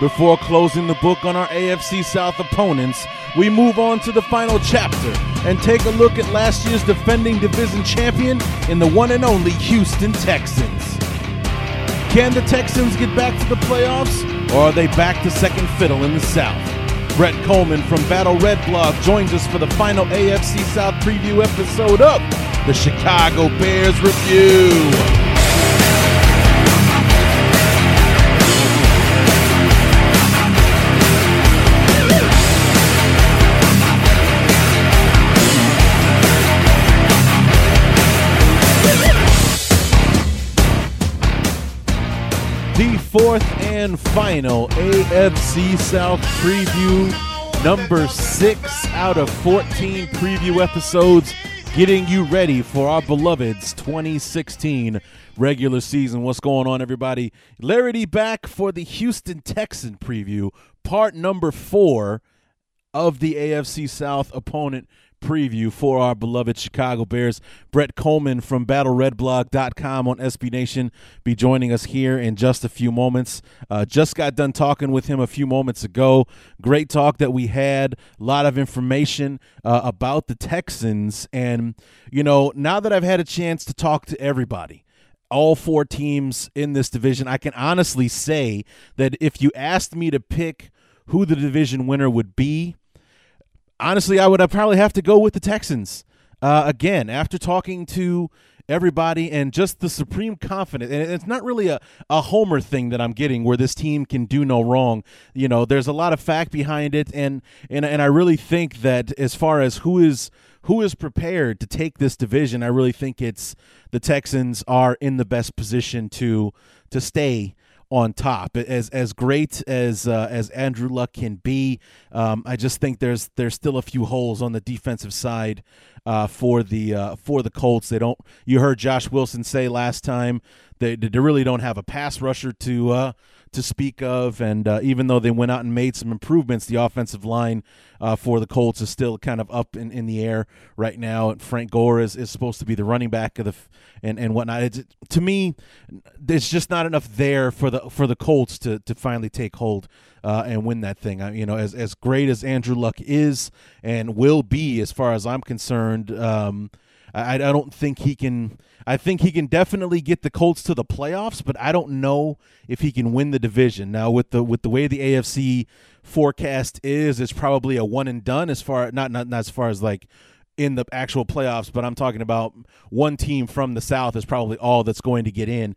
Before closing the book on our AFC South opponents, we move on to the final chapter and take a look at last year's defending division champion in the one and only Houston Texans. Can the Texans get back to the playoffs, or are they back to second fiddle in the South? Brett Kollmann from Battle Red Blog joins us for the final AFC South preview episode of the Chicago Bears Review. Fourth and final AFC South preview, number six out of 14 preview episodes, getting you ready for our beloved's 2016 regular season. What's going on, everybody? Larry back for the Houston Texan preview, part number four of the AFC South opponent preview for our beloved Chicago Bears. Brett Kollmann from BattleRedblog.com on SB Nation be joining us here in just a few moments. Uh, just got done talking with him a few moments ago. Great talk that we had. A lot of information uh, about the Texans. And, you know, now that I've had a chance to talk to everybody, all four teams in this division, I can honestly say that if you asked me to pick who the division winner would be, honestly, I would probably have to go with the Texans. Uh, again, after talking to everybody and just the supreme confidence, and it's not really a, a homer thing that I'm getting where this team can do no wrong. You know, there's a lot of fact behind it, and and and I really think that as far as who is who is prepared to take this division, I really think it's the Texans are in the best position to to stay on top. As as great as uh, as Andrew Luck can be, um, I just think there's there's still a few holes on the defensive side uh, for the uh, for the Colts. They don't. You heard Josh Wilson say last time they they really don't have a pass rusher to uh, to speak of. And uh, even though they went out and made some improvements, the offensive line uh, for the Colts is still kind of up in, in the air right now. And Frank Gore is, is supposed to be the running back of the and and whatnot. It's, to me, there's just not enough there for the for the Colts to to finally take hold uh, and win that thing. I, you know, as as great as Andrew Luck is and will be, as far as I'm concerned. Um, I, I don't think he can. I think he can definitely get the Colts to the playoffs, but I don't know if he can win the division. Now with the with the way the AFC forecast is, it's probably a one and done as far not not, not as far as like in the actual playoffs, but I'm talking about one team from the South is probably all that's going to get in.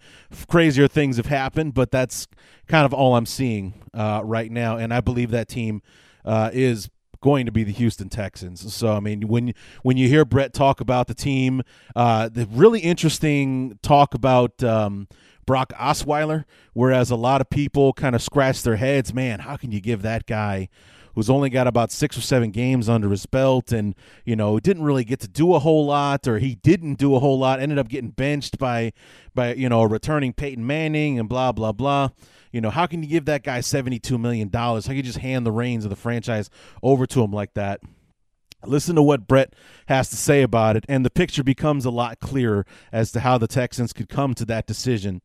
Crazier things have happened, but that's kind of all I'm seeing uh, right now, and I believe that team uh, is going to be the Houston Texans. So I mean, when when you hear Brett talk about the team, uh, the really interesting talk about. Um, Brock Osweiler, whereas a lot of people kind of scratch their heads, man, how can you give that guy who's only got about six or seven games under his belt and, you know, didn't really get to do a whole lot or he didn't do a whole lot, ended up getting benched by, by you know, returning Peyton Manning and blah, blah, blah. You know, how can you give that guy $72 million? How can you just hand the reins of the franchise over to him like that? Listen to what Brett has to say about it, and the picture becomes a lot clearer as to how the Texans could come to that decision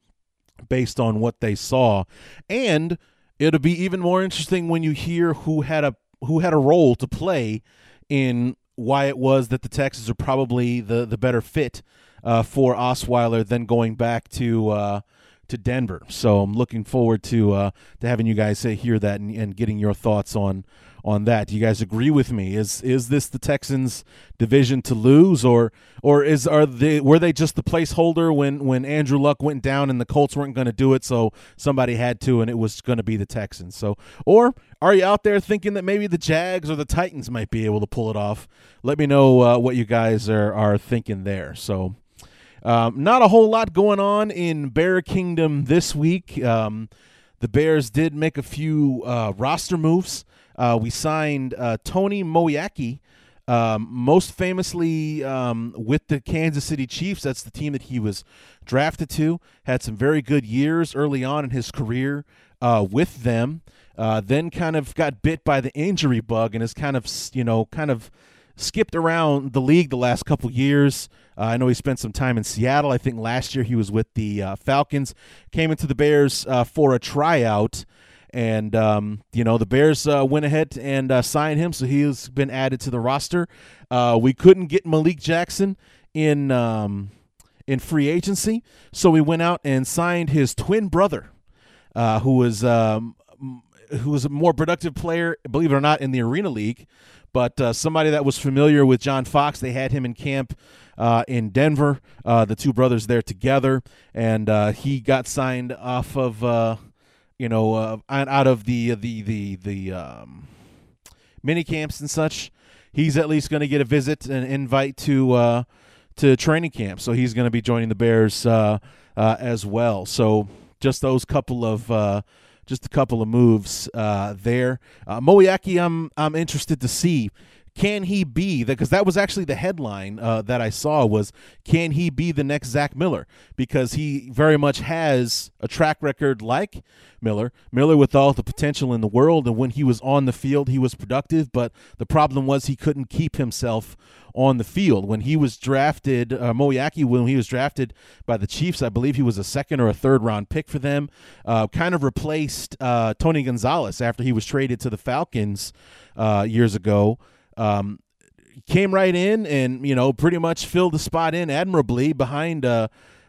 based on what they saw. And it'll be even more interesting when you hear who had a who had a role to play in why it was that the Texans are probably the the better fit uh, for Osweiler than going back to uh, to Denver. So I'm looking forward to uh, to having you guys say hear that and, and getting your thoughts on on that. Do you guys agree with me? Is is this the Texans division to lose or or is are they were they just the placeholder when when Andrew Luck went down and the Colts weren't going to do it so somebody had to and it was going to be the Texans. So or are you out there thinking that maybe the Jags or the Titans might be able to pull it off? Let me know uh, what you guys are are thinking there. So um, not a whole lot going on in Bear Kingdom this week. Um, the Bears did make a few uh, roster moves. Uh, we signed uh, Tony Moeaki, um, most famously um, with the Kansas City Chiefs. That's the team that he was drafted to. Had some very good years early on in his career uh, with them. Uh, then kind of got bit by the injury bug and has kind of, you know, kind of skipped around the league the last couple years. Uh, I know he spent some time in Seattle. I think last year he was with the uh, Falcons. Came into the Bears uh, for a tryout, and um, you know the Bears uh, went ahead and uh, signed him, so he's been added to the roster. Uh, we couldn't get Malik Jackson in um, in free agency, so we went out and signed his twin brother, who was um, who was a more productive player, believe it or not, in the Arena League but uh, somebody that was familiar with John Fox. They had him in camp uh, in Denver, uh, the two brothers there together, and uh, he got signed off of, uh, you know, uh, out of the the the the um, mini camps and such. He's at least going to get a visit and invite to to training camp, so he's going to be joining the Bears as well. So just those couple of just a couple of moves uh, there. Uh, Moeaki, I'm I'm interested to see can he be because that was actually the headline uh, that I saw was can he be the next Zach Miller? Because he very much has a track record like Miller. Miller with all the potential in the world and when he was on the field he was productive but the problem was he couldn't keep himself on the field. When he was drafted uh, Moeaki when he was drafted by the Chiefs I believe he was a second or a third round pick for them uh, kind of replaced uh, Tony Gonzalez after he was traded to the Falcons uh, years ago um, came right in and you know pretty much filled the spot in admirably behind uh,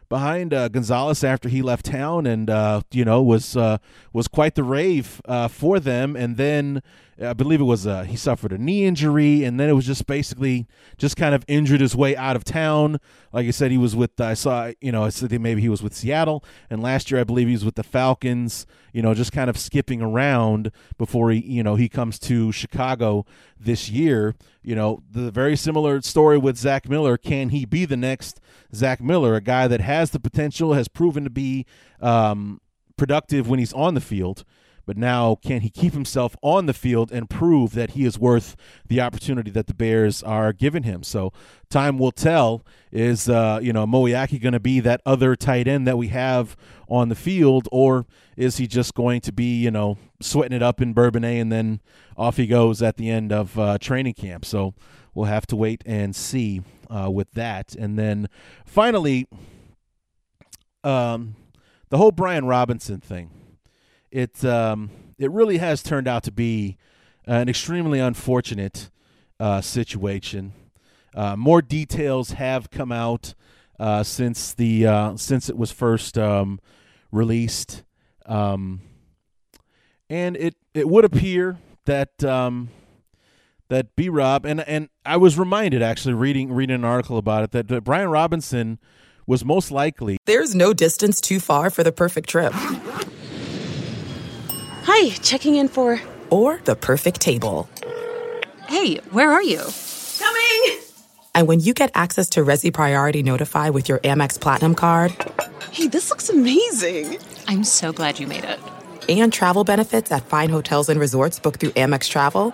behind uh, Gonzalez after he left town, and uh, you know was uh, was quite the rave uh, for them. And then I believe it was uh, he suffered a knee injury, and then it was just basically just kind of injured his way out of town. Like I said, he was with I saw you know I said maybe he was with Seattle, and last year I believe he was with the Falcons. You know, just kind of skipping around before he you know he comes to Chicago this year. You know, the very similar story with Zach Miller. Can he be the next Zach Miller, a guy that has the potential, has proven to be um, productive when he's on the field? But now, can he keep himself on the field and prove that he is worth the opportunity that the Bears are giving him? So, time will tell. Is uh, you know Moeaki going to be that other tight end that we have on the field, or is he just going to be you know sweating it up in Bourbonnais and then off he goes at the end of uh, training camp? So, we'll have to wait and see uh, with that. And then finally, um, the whole Bryan Robinson thing it um, it really has turned out to be an extremely unfortunate uh, situation. Uh, more details have come out uh, since the uh, since it was first um, released, um, and it it would appear that um, that B Rob and and I was reminded actually reading reading an article about it that, that Bryan Robinson was most likely. There's no distance too far for the perfect trip. Hi, checking in for. Or the perfect table. Hey, where are you? Coming! And when you get access to Resy Priority Notify with your Amex Platinum card. Hey, this looks amazing! I'm so glad you made it. And travel benefits at fine hotels and resorts booked through Amex Travel.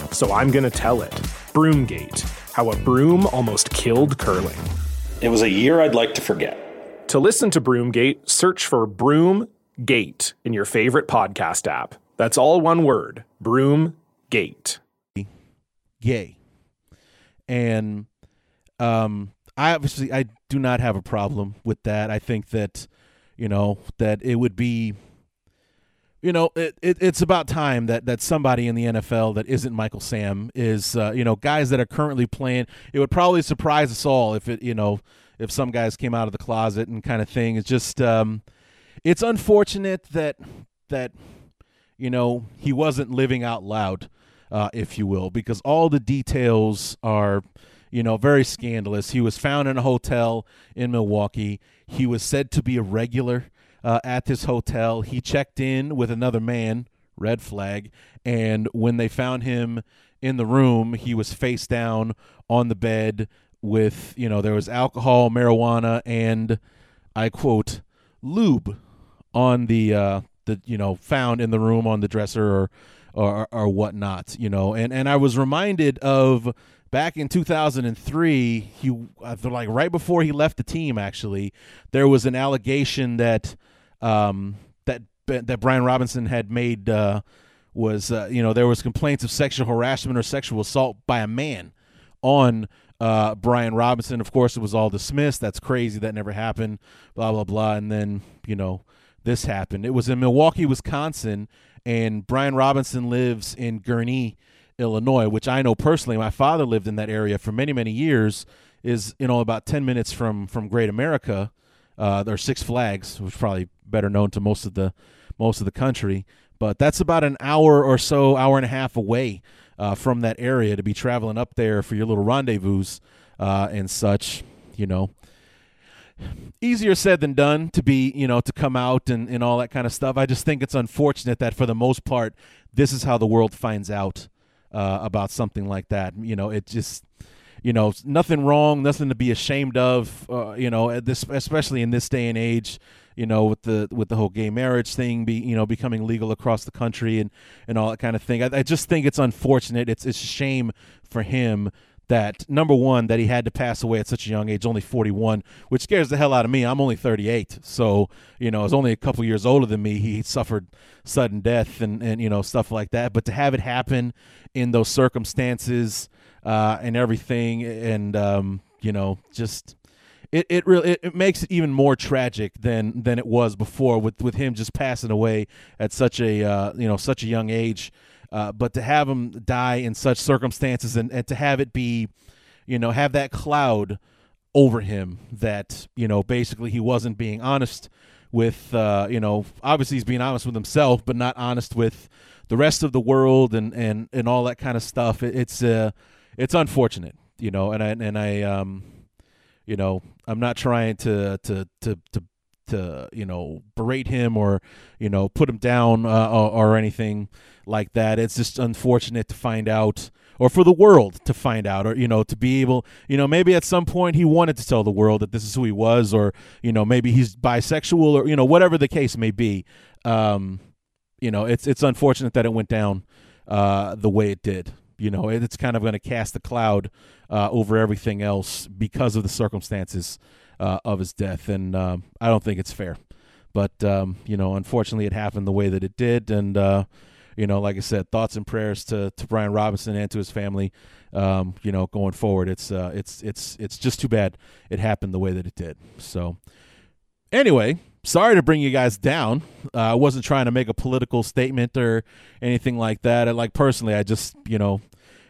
so I'm going to tell it. Broomgate How a Broom Almost Killed Curling. It was a year I'd like to forget. To listen to Broomgate, search for Broomgate in your favorite podcast app. That's all one word Broomgate. Gay. And Um, I obviously I do not have a problem with that. I think that you know that it would be you know it, it, it's about time that that somebody in the NFL that isn't Michael Sam is uh, you know guys that are currently playing. It would probably surprise us all if it you know if some guys came out of the closet and kind of thing. It's just um, it's unfortunate that that you know he wasn't living out loud, uh, if you will, because all the details are you know, very scandalous. He was found in a hotel in Milwaukee. He was said to be a regular uh, at this hotel. He checked in with another man, red flag, and when they found him in the room, he was face down on the bed with, you know, there was alcohol, marijuana, and I quote, lube on the uh the you know found in the room on the dresser or or or whatnot you know and and i was reminded of back in 2003 he uh, like right before he left the team actually there was an allegation that um that that bryan robinson had made uh was uh, you know there was complaints of sexual harassment or sexual assault by a man on uh, Bryan Robinson. Of course, it was all dismissed. That's crazy. That never happened. Blah blah blah. And then you know this happened. It was in Milwaukee, Wisconsin, and Bryan Robinson lives in Gurnee, Illinois, which I know personally. My father lived in that area for many many years. Is you know about ten minutes from from Great America, uh, or Six Flags, which is probably better known to most of the most of the country. But that's about an hour or so, hour and a half away uh, from that area to be traveling up there for your little rendezvous uh, and such. You know, easier said than done to be, you know, to come out and, and all that kind of stuff. I just think it's unfortunate that for the most part, this is how the world finds out uh, about something like that. You know, it just, you know, nothing wrong, nothing to be ashamed of. Uh, you know, this especially in this day and age. You know, with the with the whole gay marriage thing, be you know becoming legal across the country and and all that kind of thing. I, I just think it's unfortunate. It's it's a shame for him that number one that he had to pass away at such a young age only 41 which scares the hell out of me i'm only 38 so you know it's only a couple years older than me he suffered sudden death and and you know stuff like that but to have it happen in those circumstances uh, and everything and um, you know just it, it really it, it makes it even more tragic than than it was before with with him just passing away at such a uh, you know such a young age uh, but to have him die in such circumstances and, and to have it be, you know, have that cloud over him that, you know, basically he wasn't being honest with, uh, you know, obviously he's being honest with himself, but not honest with the rest of the world and, and, and all that kind of stuff. It, it's, uh, it's unfortunate, you know, and I, and I, um, you know, I'm not trying to, to, to, to, to you know berate him or you know put him down uh, or, or, anything like that. It's just unfortunate to find out, or for the world to find out, or you know, to be able, you know, maybe at some point he wanted to tell the world that this is who he was, or you know, maybe he's bisexual, or you know, whatever the case may be. Um, you know, it's it's unfortunate that it went down uh, the way it did. You know, it's kind of going to cast a cloud uh, over everything else because of the circumstances uh, of his death, and um, I don't think it's fair. But um, you know, unfortunately, it happened the way that it did, and uh, you know, like I said, thoughts and prayers to to Bryan Robinson and to his family. Um, you know, going forward, it's uh, it's it's it's just too bad it happened the way that it did. So, anyway, sorry to bring you guys down. Uh, I wasn't trying to make a political statement or anything like that. Like personally, I just you know,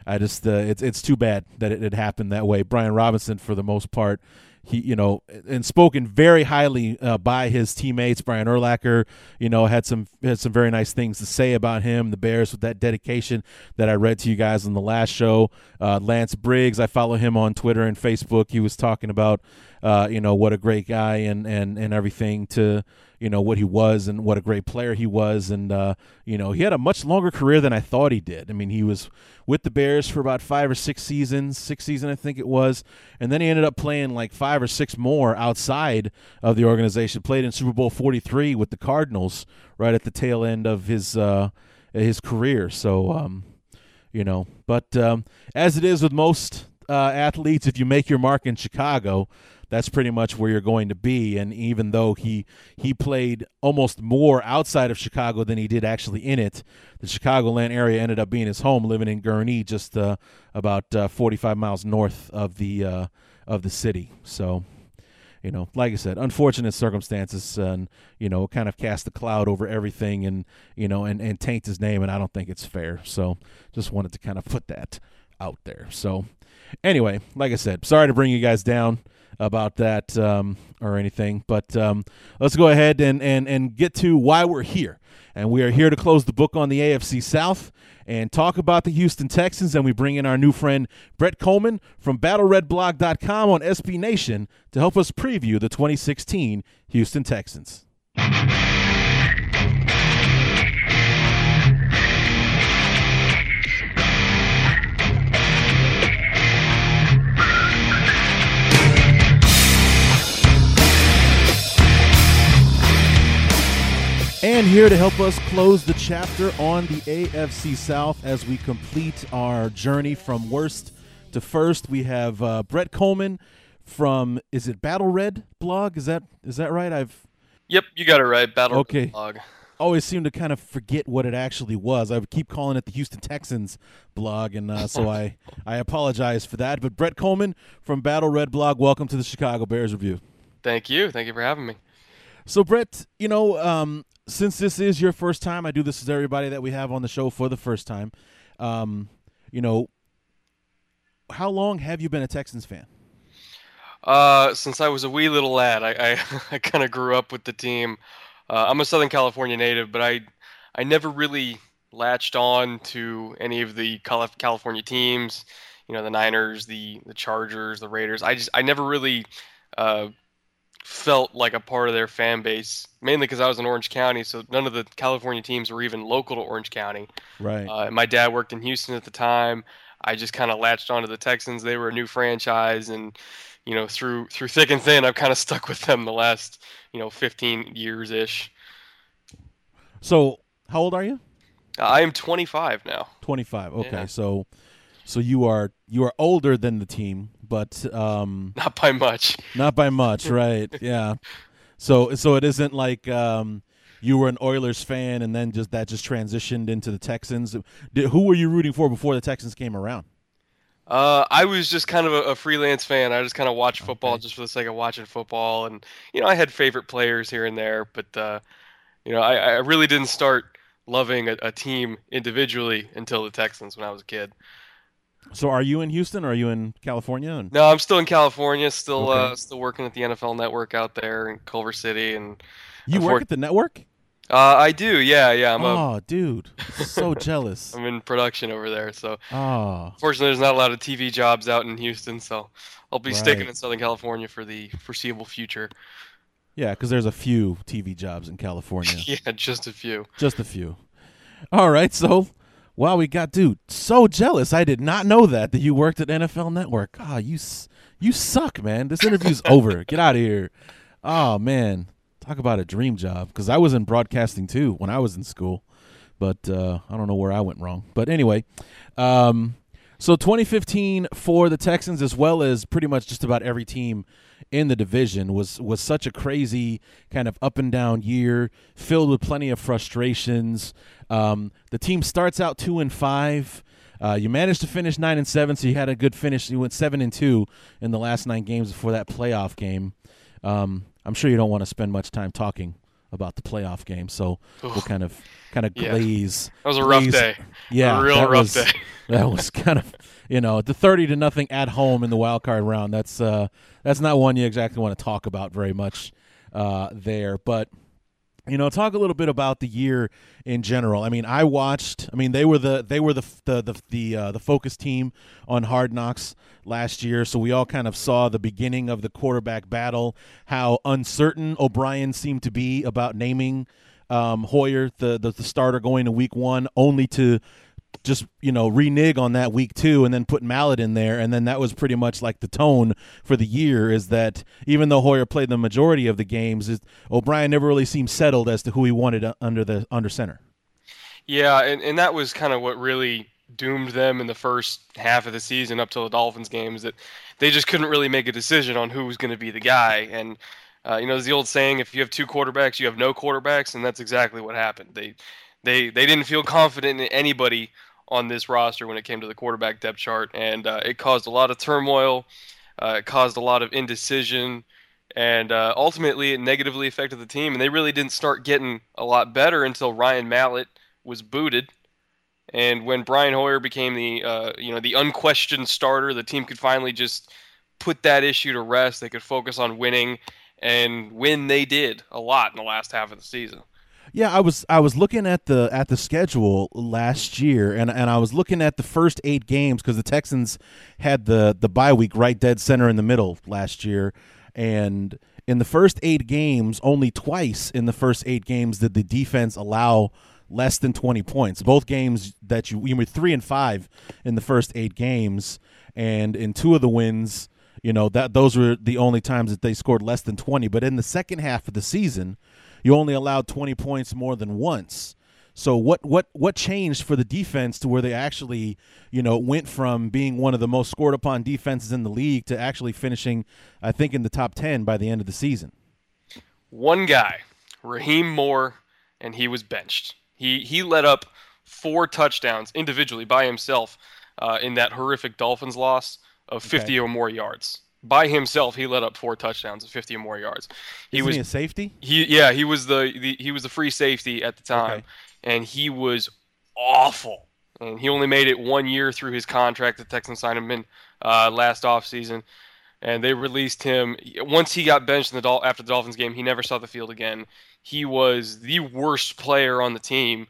I just uh, it's it's too bad that it, it happened that way. Bryan Robinson, for the most part, he you know and spoken very highly uh, by his teammates. Brian urlacher you know had some had some very nice things to say about him. The bears with that dedication that i read to you guys on the last show. Uh, lance briggs i follow him on twitter and facebook. He was talking about uh, you know what a great guy and and and everything to you know what he was and what a great player he was and uh, you know he had a much longer career than I thought he did. I mean he was with the Bears for about five or six seasons, six season I think it was, and then he ended up playing like five or six more outside of the organization. Played in Super Bowl forty three with the Cardinals right at the tail end of his uh, his career. So um, you know, but um, as it is with most uh, athletes, if you make your mark in Chicago, that's pretty much where you're going to be. And even though he he played almost more outside of Chicago than he did actually in it, the Chicagoland area ended up being his home, living in Gurnee, just uh, about uh, 45 miles north of the uh, of the city. So, you know, like I said, unfortunate circumstances, and you know, kind of cast a cloud over everything, and you know, and and taint his name, and I don't think it's fair. So, just wanted to kind of put that out there. So, anyway, like I said, sorry to bring you guys down about that um, or anything, but um, let's go ahead and, and and get to why we're here. And we are here to close the book on the AFC South and talk about the Houston Texans. And we bring in our new friend Brett Kollmann from BattleRedBlog.com on SB Nation to help us preview the 2016 Houston Texans. And here to help us close the chapter on the AFC South as we complete our journey from worst to first, we have uh, Brett Kollmann from is it Battle Red blog? Is that is that right? I've Yep, you got it right. Battle okay. Red blog. Always seem to kind of forget what it actually was. I would keep calling it the Houston Texans blog, and uh, so I I apologize for that. But Brett Kollmann from Battle Red blog, welcome to the Chicago Bears review. Thank you. Thank you for having me. So Brett, you know, um, since this is your first time, I do this with everybody that we have on the show for the first time. Um, you know, how long have you been a Texans fan? Uh, since I was a wee little lad, I I, I kind of grew up with the team. Uh, I'm a Southern California native, but I I never really latched on to any of the California teams. You know, the Niners, the the Chargers, the Raiders. I just I never really uh, felt like a part of their fan base, mainly because I was in Orange County, so none of the California teams were even local to Orange County. Right. Uh, my dad worked in Houston at the time. I just kind of latched onto the Texans. They were a new franchise, and you know, through through thick and thin, I've kind of stuck with them the last you know 15 years ish. So, how old are you? Uh, I am 25 now. 25. Okay, Yeah. so so you are you are older than the team, but um, Not by much. not by much, right? yeah. So so it isn't like um, you were an Oilers fan and then just that just transitioned into the Texans. Did, who were you rooting for before the Texans came around? Uh, I was just kind of a, a freelance fan. I just kind of watched football just for the sake of watching football, and you know, I had favorite players here and there, but uh, you know, I, I really didn't start loving a, a team individually until the Texans when I was a kid. So are you in Houston or are you in California? No, I'm still in California, still Okay. uh, still working at the NFL Network out there in Culver City, and you unfor- work at the network? Uh, I do, yeah, yeah. I'm a, Oh, dude, so jealous. I'm in production over there, so Oh, Fortunately, there's not a lot of TV jobs out in Houston, so I'll be sticking in Southern California for the foreseeable future. yeah, because there's a few TV jobs in California. Yeah, just a few. Just a few. All right, so wow, we got dude so jealous. I did not know that that you worked at NFL Network. Ah, you you suck, man. This interview's over. Get out of here. Oh man, talk about a dream job. Because I was in broadcasting too when I was in school, but uh, I don't know where I went wrong. But anyway, um, so 2015 for the Texans, as well as pretty much just about every team in the division, was was such a crazy kind of up and down year, filled with plenty of frustrations. Um, the team starts out two and five. Uh, you managed to finish nine and seven, so you had a good finish. You went seven and two in the last nine games before that playoff game. Um, I'm sure you don't want to spend much time talking about the playoff game, so we'll kind of kind of Yeah. glaze. That was a rough glaze- day. Yeah, A real rough was, day. That was kind of you know the thirty to nothing at home in the wild card round. That's uh that's not one you exactly want to talk about very much uh, there, but you know talk a little bit about the year in general. I mean i watched i mean they were the they were the the the the, uh, the focus team on hard knocks last year. So we all kind of saw the beginning of the quarterback battle how uncertain o'brien seemed to be about naming um, hoyer the, the the starter going to week one only to just you know renege on that week two and then put Mallett in there and then that was pretty much like the tone for the year is that even though Hoyer played the majority of the games is, O'Brien never really seemed settled as to who he wanted under the under center Yeah, and, and that was kind of what really doomed them in the first half of the season up till the Dolphins games that they just couldn't really make a decision on who was going to be the guy. And uh, you know, there's the old saying: if you have two quarterbacks, you have no quarterbacks, and that's exactly what happened. They they they didn't feel confident in anybody on this roster when it came to the quarterback depth chart, and uh, it caused a lot of turmoil. Uh, it caused a lot of indecision, and uh, ultimately it negatively affected the team. And they really didn't start getting a lot better until Ryan Mallett was booted. And when Brian Hoyer became the uh, you know the unquestioned starter, the team could finally just put that issue to rest. They could focus on winning, and win they did a lot in the last half of the season. Yeah, I was I was looking at the at the schedule last year, and and I was looking at the first eight games because the Texans had the the bye week right dead center in the middle last year, and in the first eight games, only twice in the first eight games did the defense allow less than 20 points. Both games that you you were 3 and 5 in the first 8 games and in two of the wins, you know, that those were the only times that they scored less than 20, but in the second half of the season, you only allowed 20 points more than once. So what what what changed for the defense to where they actually, you know, went from being one of the most scored upon defenses in the league to actually finishing I think in the top 10 by the end of the season? One guy, Rahim Moore, and he was benched. He he led up four touchdowns individually by himself uh, in that horrific Dolphins loss of 50 okay. or more yards. By himself, he led up four touchdowns of 50 or more yards. He Isn't was he a safety. He yeah, he was the, the he was the free safety at the time, okay. and he was awful. And he only made it one year through his contract. The Texans signed him in uh, last offseason and they released him once he got benched in the Dol- after the Dolphins game. He never saw the field again. He was the worst player on the team,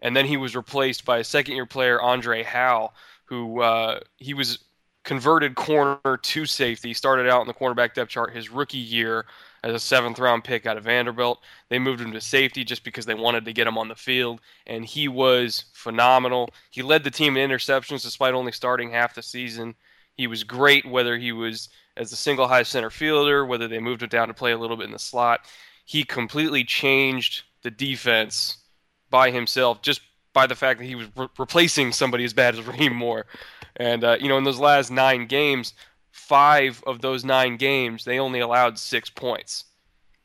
and then he was replaced by a second-year player, Andre Hal, who uh, he was converted corner to safety. Started out in the cornerback depth chart his rookie year as a seventh-round pick out of Vanderbilt. They moved him to safety just because they wanted to get him on the field, and he was phenomenal. He led the team in interceptions despite only starting half the season. He was great whether he was as a single high center fielder, whether they moved him down to play a little bit in the slot. He completely changed the defense by himself just by the fact that he was re- replacing somebody as bad as Rahim Moore. And, uh, you know, in those last nine games, five of those nine games, they only allowed six points.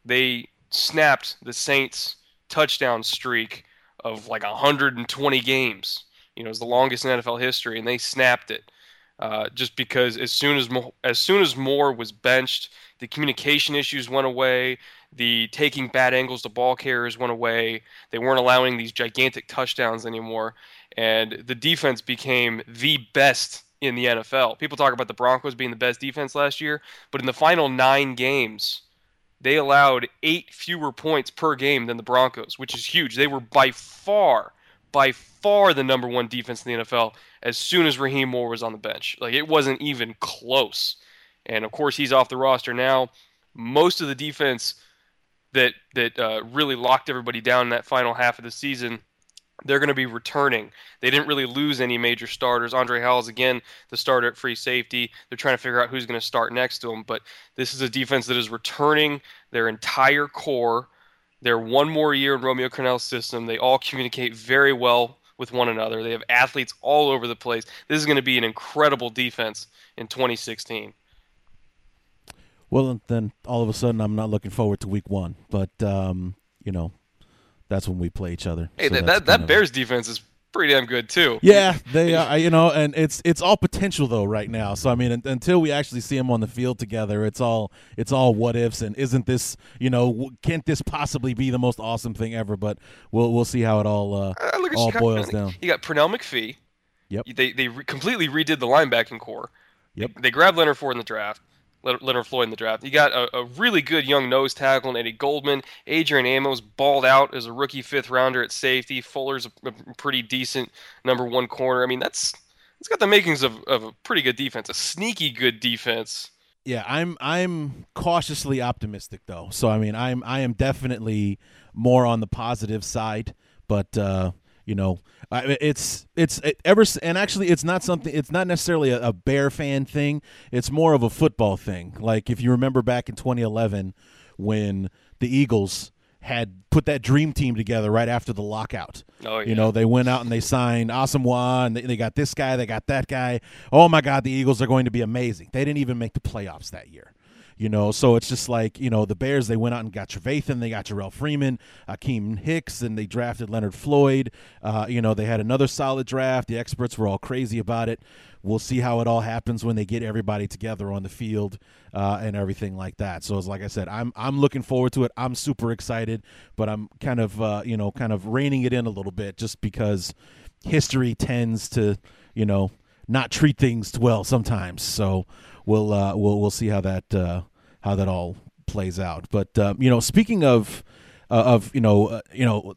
They snapped the Saints' touchdown streak of like 120 games. You know, it's the longest in NFL history, and they snapped it. Uh, just because as soon as Mo- as soon as Moore was benched, the communication issues went away. The taking bad angles to ball carriers went away. They weren't allowing these gigantic touchdowns anymore, and the defense became the best in the NFL. People talk about the Broncos being the best defense last year, but in the final nine games, they allowed eight fewer points per game than the Broncos, which is huge. They were by far by far the number one defense in the NFL as soon as Rahim Moore was on the bench. Like it wasn't even close. And of course, he's off the roster now. Most of the defense that that uh, really locked everybody down in that final half of the season, they're going to be returning. They didn't really lose any major starters. Andre is again the starter at free safety. They're trying to figure out who's going to start next to him. But this is a defense that is returning their entire core they're one more year in Romeo Crennel's system. They all communicate very well with one another. They have athletes all over the place. This is going to be an incredible defense in 2016. Well, then all of a sudden, I'm not looking forward to Week One, but um, you know, that's when we play each other. Hey, so that that, that Bears defense is pretty damn good too. Yeah, they are. You know, and it's it's all potential though right now. So I mean, until we actually see them on the field together, it's all it's all what ifs and isn't this you know can't this possibly be the most awesome thing ever? But we'll we'll see how it all uh, uh all boils down. You got Pernell McPhee. Yep. They they re- completely redid the linebacking core. Yep. They, they grabbed Leonard Ford in the draft. Leonard Floyd in the draft. You got a, a, really good young nose tackle in Eddie Goldman. Adrian Amos balled out as a rookie fifth rounder at safety. Fuller's a, a pretty decent number one corner. I mean, that's it's got the makings of, of a pretty good defense, a sneaky good defense. Yeah, I'm I'm cautiously optimistic though. So I mean, I'm I am definitely more on the positive side, but uh, you know, it's it's it ever and actually it's not something. It's not necessarily a, a bear fan thing. It's more of a football thing. Like if you remember back in 2011 when the Eagles had put that dream team together right after the lockout. Oh, yeah. You know, they went out and they signed Asomugha, and they, they got this guy, they got that guy. Oh my God, the Eagles are going to be amazing. They didn't even make the playoffs that year. You know, so it's just like, you know, the Bears, they went out and got Trevathan, they got Jerrell Freeman, Akiem Hicks, and they drafted Leonard Floyd. Uh, you know, they had another solid draft. The experts were all crazy about it. we'll see how it all happens when they get everybody together on the field uh, and everything like that. So it's like I said, I'm I'm looking forward to it. I'm super excited, but I'm kind of uh, you know kind of reining it in a little bit just because history tends to you know not treat things well sometimes. So we'll uh, we'll we'll see how that uh, how that all plays out. But um, you know, speaking of uh, of you know uh, you know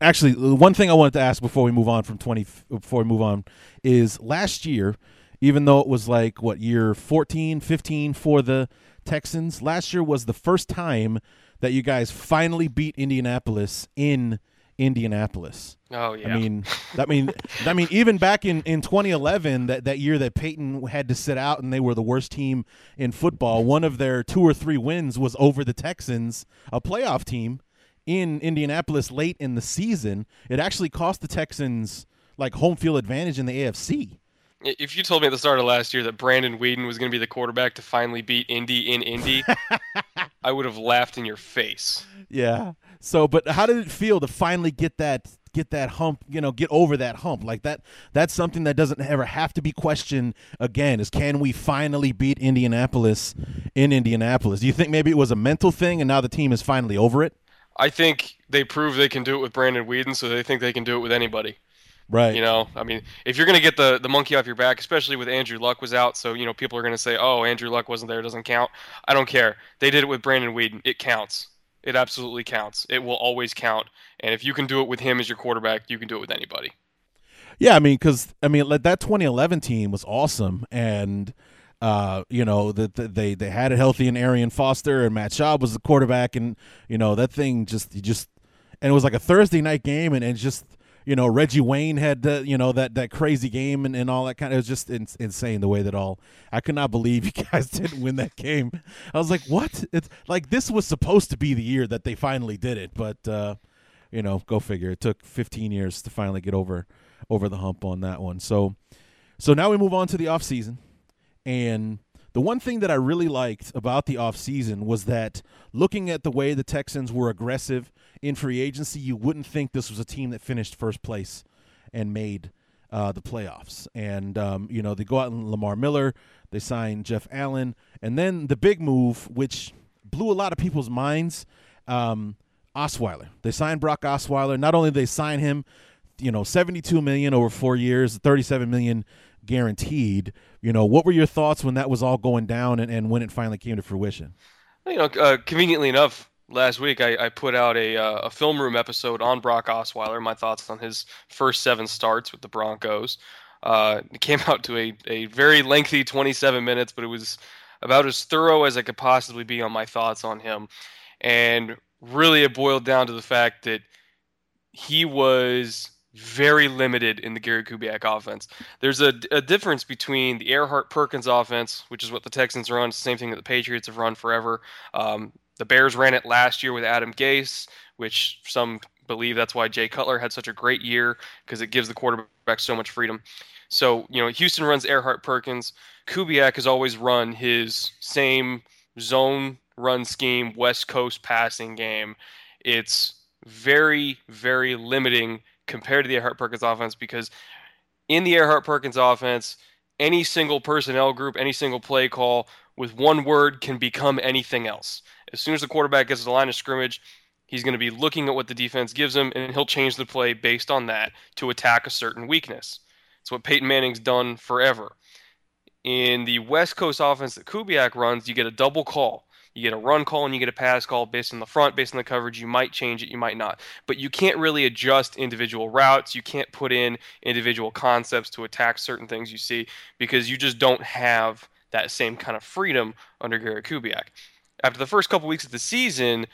actually one thing i wanted to ask before we move on from 20 before we move on is last year even though it was like what year 14 15 for the texans last year was the first time that you guys finally beat indianapolis in indianapolis. Oh yeah. i mean i mean i mean even back in in 2011 that that year that peyton had to sit out and they were the worst team in football one of their two or three wins was over the texans a playoff team in Indianapolis late in the season, it actually cost the Texans like home field advantage in the AFC. If you told me at the start of last year that Brandon Weeden was going to be the quarterback to finally beat Indy in Indy, I would have laughed in your face. Yeah. So, but how did it feel to finally get that get that hump, you know, get over that hump? Like that that's something that doesn't ever have to be questioned again is can we finally beat Indianapolis in Indianapolis? Do you think maybe it was a mental thing and now the team is finally over it? I think they prove they can do it with Brandon Weeden, so they think they can do it with anybody. Right. You know, I mean, if you're going to get the, the monkey off your back, especially with Andrew Luck was out, so, you know, people are going to say, oh, Andrew Luck wasn't there, doesn't count. I don't care. They did it with Brandon Weeden. It counts. It absolutely counts. It will always count. And if you can do it with him as your quarterback, you can do it with anybody. Yeah, I mean, because, I mean, that 2011 team was awesome. And, uh, you know that the, they they had it healthy in Arian Foster and Matt Schaub was the quarterback, and you know that thing just you just and it was like a Thursday night game, and and just you know Reggie Wayne had you know that that crazy game and, and all that kind of it was just in, insane the way that all I could not believe you guys didn't win that game. I was like, what? It's like this was supposed to be the year that they finally did it, but uh, you know, go figure. It took 15 years to finally get over over the hump on that one. So so now we move on to the off season. And the one thing that I really liked about the offseason was that looking at the way the Texans were aggressive in free agency, you wouldn't think this was a team that finished first place and made uh, the playoffs. And, um, you know, they go out and Lamar Miller, they sign Jeff Allen, and then the big move, which blew a lot of people's minds, um, Osweiler. They signed Brock Osweiler. Not only did they sign him, you know, 72 million over four years, 37 million guaranteed. You know, what were your thoughts when that was all going down and, and when it finally came to fruition? You know, uh, conveniently enough, last week I, I put out a, uh, a film room episode on Brock Osweiler, my thoughts on his first seven starts with the Broncos. Uh, it came out to a, a very lengthy 27 minutes, but it was about as thorough as I could possibly be on my thoughts on him. And really, it boiled down to the fact that he was very limited in the Gary Kubiak offense. There's a, a difference between the Erhardt Perkins offense, which is what the Texans run, it's the same thing that the Patriots have run forever. Um, the Bears ran it last year with Adam Gase, which some believe that's why Jay Cutler had such a great year because it gives the quarterback so much freedom. So, you know, Houston runs Erhardt Perkins. Kubiak has always run his same zone run scheme, West Coast passing game. It's very, very limiting compared to the Erhardt Perkins offense because in the Erhardt Perkins offense, any single personnel group, any single play call with one word can become anything else. As soon as the quarterback gets to the line of scrimmage, he's going to be looking at what the defense gives him, and he'll change the play based on that to attack a certain weakness. It's what Peyton Manning's done forever. In the West Coast offense that Kubiak runs, you get a double call. You get a run call and you get a pass call based on the front, based on the coverage. You might change it, you might not. But you can't really adjust individual routes. You can't put in individual concepts to attack certain things you see because you just don't have that same kind of freedom under Gary Kubiak. After the first couple weeks of the season,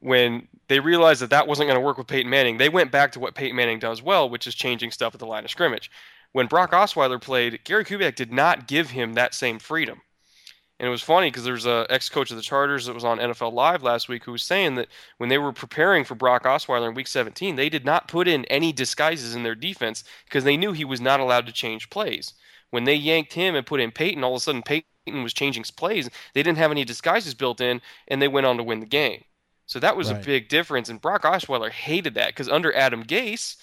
when they realized that that wasn't going to work with Peyton Manning, they went back to what Peyton Manning does well, which is changing stuff at the line of scrimmage. When Brock Osweiler played, Gary Kubiak did not give him that same freedom. And it was funny because there's a ex-coach of the Chargers that was on NFL Live last week who was saying that when they were preparing for Brock Osweiler in Week 17, they did not put in any disguises in their defense because they knew he was not allowed to change plays. When they yanked him and put in Peyton, all of a sudden Peyton was changing plays. They didn't have any disguises built in, and they went on to win the game. So that was right. a big difference. And Brock Osweiler hated that because under Adam Gase,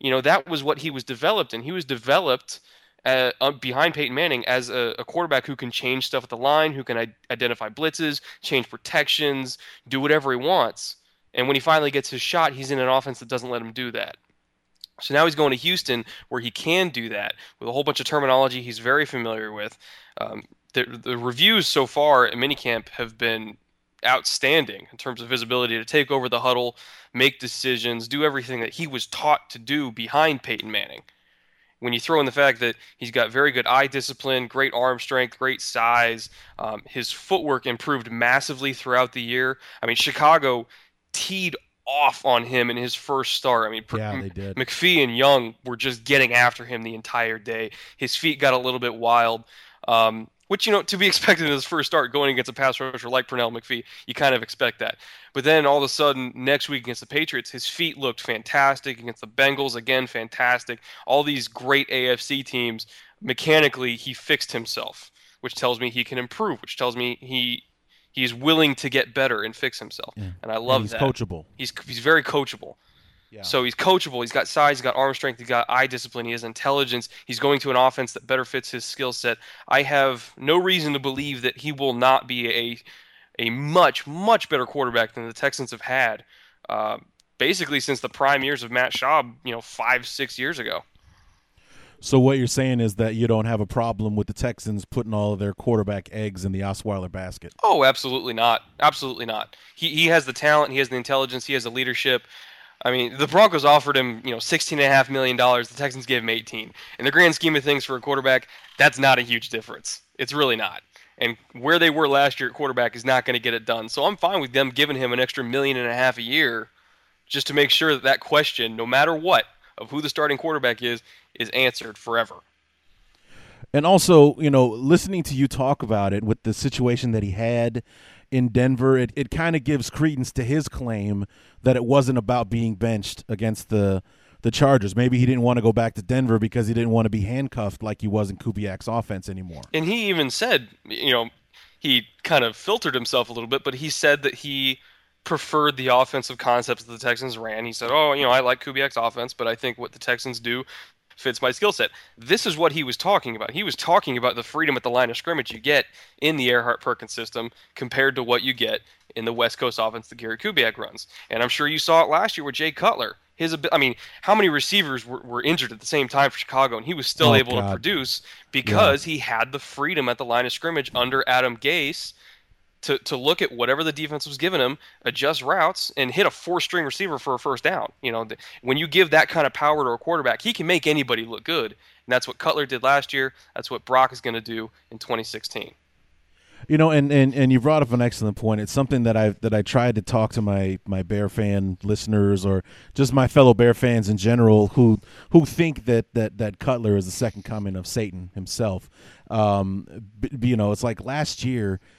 you know, that was what he was developed and He was developed – uh, behind Peyton Manning as a, a, quarterback who can change stuff at the line, who can I- identify blitzes, change protections, do whatever he wants. And when he finally gets his shot, he's in an offense that doesn't let him do that. So now he's going to Houston where he can do that with a whole bunch of terminology he's very familiar with. Um, the, the reviews so far at minicamp have been outstanding in terms of his ability to take over the huddle, make decisions, do everything that he was taught to do behind Peyton Manning. When you throw in the fact that he's got very good eye discipline, great arm strength, great size, um, his footwork improved massively throughout the year. I mean, Chicago teed off on him in his first start. I mean, yeah, they did. McPhee and Young were just getting after him the entire day. His feet got a little bit wild. Um, which you know to be expected in his first start going against a pass rusher like Pernell McPhee, you kind of expect that. But then all of a sudden, next week against the Patriots, his feet looked fantastic. Against the Bengals, again, fantastic. All these great AFC teams, mechanically, he fixed himself, which tells me he can improve, which tells me he he's willing to get better and fix himself. Yeah. And I love and he's that. coachable. He's he's very coachable. Yeah. So he's coachable. He's got size. He's got arm strength. He's got eye discipline. He has intelligence. He's going to an offense that better fits his skill set. I have no reason to believe that he will not be a a much much better quarterback than the Texans have had, uh, basically since the prime years of Matt Schaub. You know, five six years ago. So what you're saying is that you don't have a problem with the Texans putting all of their quarterback eggs in the Osweiler basket? Oh, absolutely not. Absolutely not. He he has the talent. He has the intelligence. He has the leadership. I mean, the Broncos offered him, you know, sixteen and a half million dollars. The Texans gave him eighteen. In the grand scheme of things, for a quarterback, that's not a huge difference. It's really not. And where they were last year at quarterback is not going to get it done. So I'm fine with them giving him an extra million and a half a year, just to make sure that that question, no matter what, of who the starting quarterback is, is answered forever. And also, you know, listening to you talk about it with the situation that he had in Denver, it, it kind of gives credence to his claim that it wasn't about being benched against the the Chargers. Maybe he didn't want to go back to Denver because he didn't want to be handcuffed like he was in Kubiak's offense anymore. And he even said, you know, he kind of filtered himself a little bit, but he said that he preferred the offensive concepts that the Texans ran. He said, "Oh, you know, I like Kubiak's offense, but I think what the Texans do fits my skill set. This is what he was talking about. He was talking about the freedom at the line of scrimmage you get in the Erhardt Perkins system compared to what you get in the West Coast offense that Gary Kubiak runs. And I'm sure you saw it last year with Jay Cutler. His, I mean, how many receivers were, were injured at the same time for Chicago, and he was still oh, able God. to produce because yeah. he had the freedom at the line of scrimmage under Adam Gase to, to look at whatever the defense was giving him, adjust routes, and hit a four string receiver for a first down. You know, when you give that kind of power to a quarterback, he can make anybody look good. And that's what Cutler did last year. That's what Brock is going to do in 2016. You know, and, and, and you brought up an excellent point. It's something that I that I tried to talk to my, my Bear fan listeners or just my fellow Bear fans in general who who think that that, that Cutler is the second coming of Satan himself. Um, you know, it's like last year –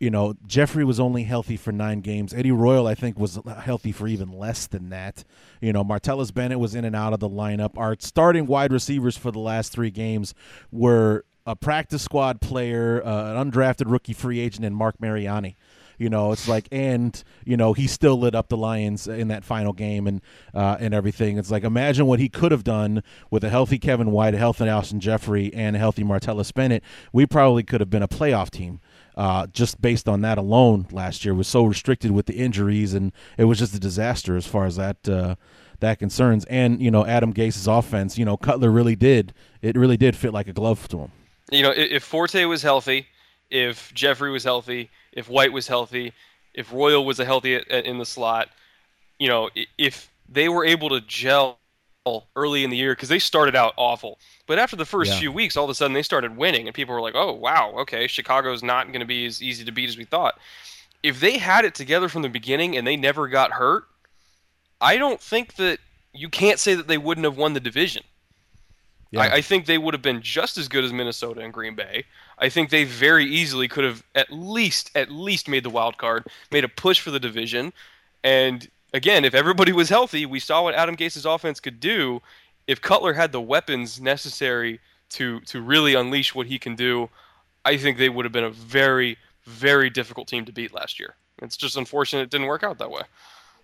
you know, Jeffery was only healthy for nine games. Eddie Royal, I think, was healthy for even less than that. You know, Martellus Bennett was in and out of the lineup. Our starting wide receivers for the last three games were a practice squad player, uh, an undrafted rookie free agent, and Marc Mariani. You know, it's like, and you know, he still lit up the Lions in that final game and uh, and everything. It's like, imagine what he could have done with a healthy Kevin White, a healthy Alshon Jeffery, and a healthy Martellus Bennett. We probably could have been a playoff team uh, just based on that alone last year was so restricted with the injuries and it was just a disaster as far as that uh, that concerns. And you know, Adam Gase's offense, you know, Cutler really did it really did fit like a glove to him. You know, if Forte was healthy, if Jeffery was healthy, if White was healthy, if Royal was a healthy in the slot, you know, if they were able to gel early in the year because they started out awful. But after the first yeah. few weeks, all of a sudden they started winning, and people were like, "Oh, wow, okay, Chicago's not going to be as easy to beat as we thought." If they had it together from the beginning and they never got hurt, I don't think that you can't say that they wouldn't have won the division. Yeah. I, I, think they would have been just as good as Minnesota and Green Bay. I think they very easily could have at least at least made the wild card, made a push for the division, and again, if everybody was healthy, we saw what Adam Gase's offense could do. If Cutler had the weapons necessary to to really unleash what he can do, I think they would have been a very very difficult team to beat last year. It's just unfortunate it didn't work out that way.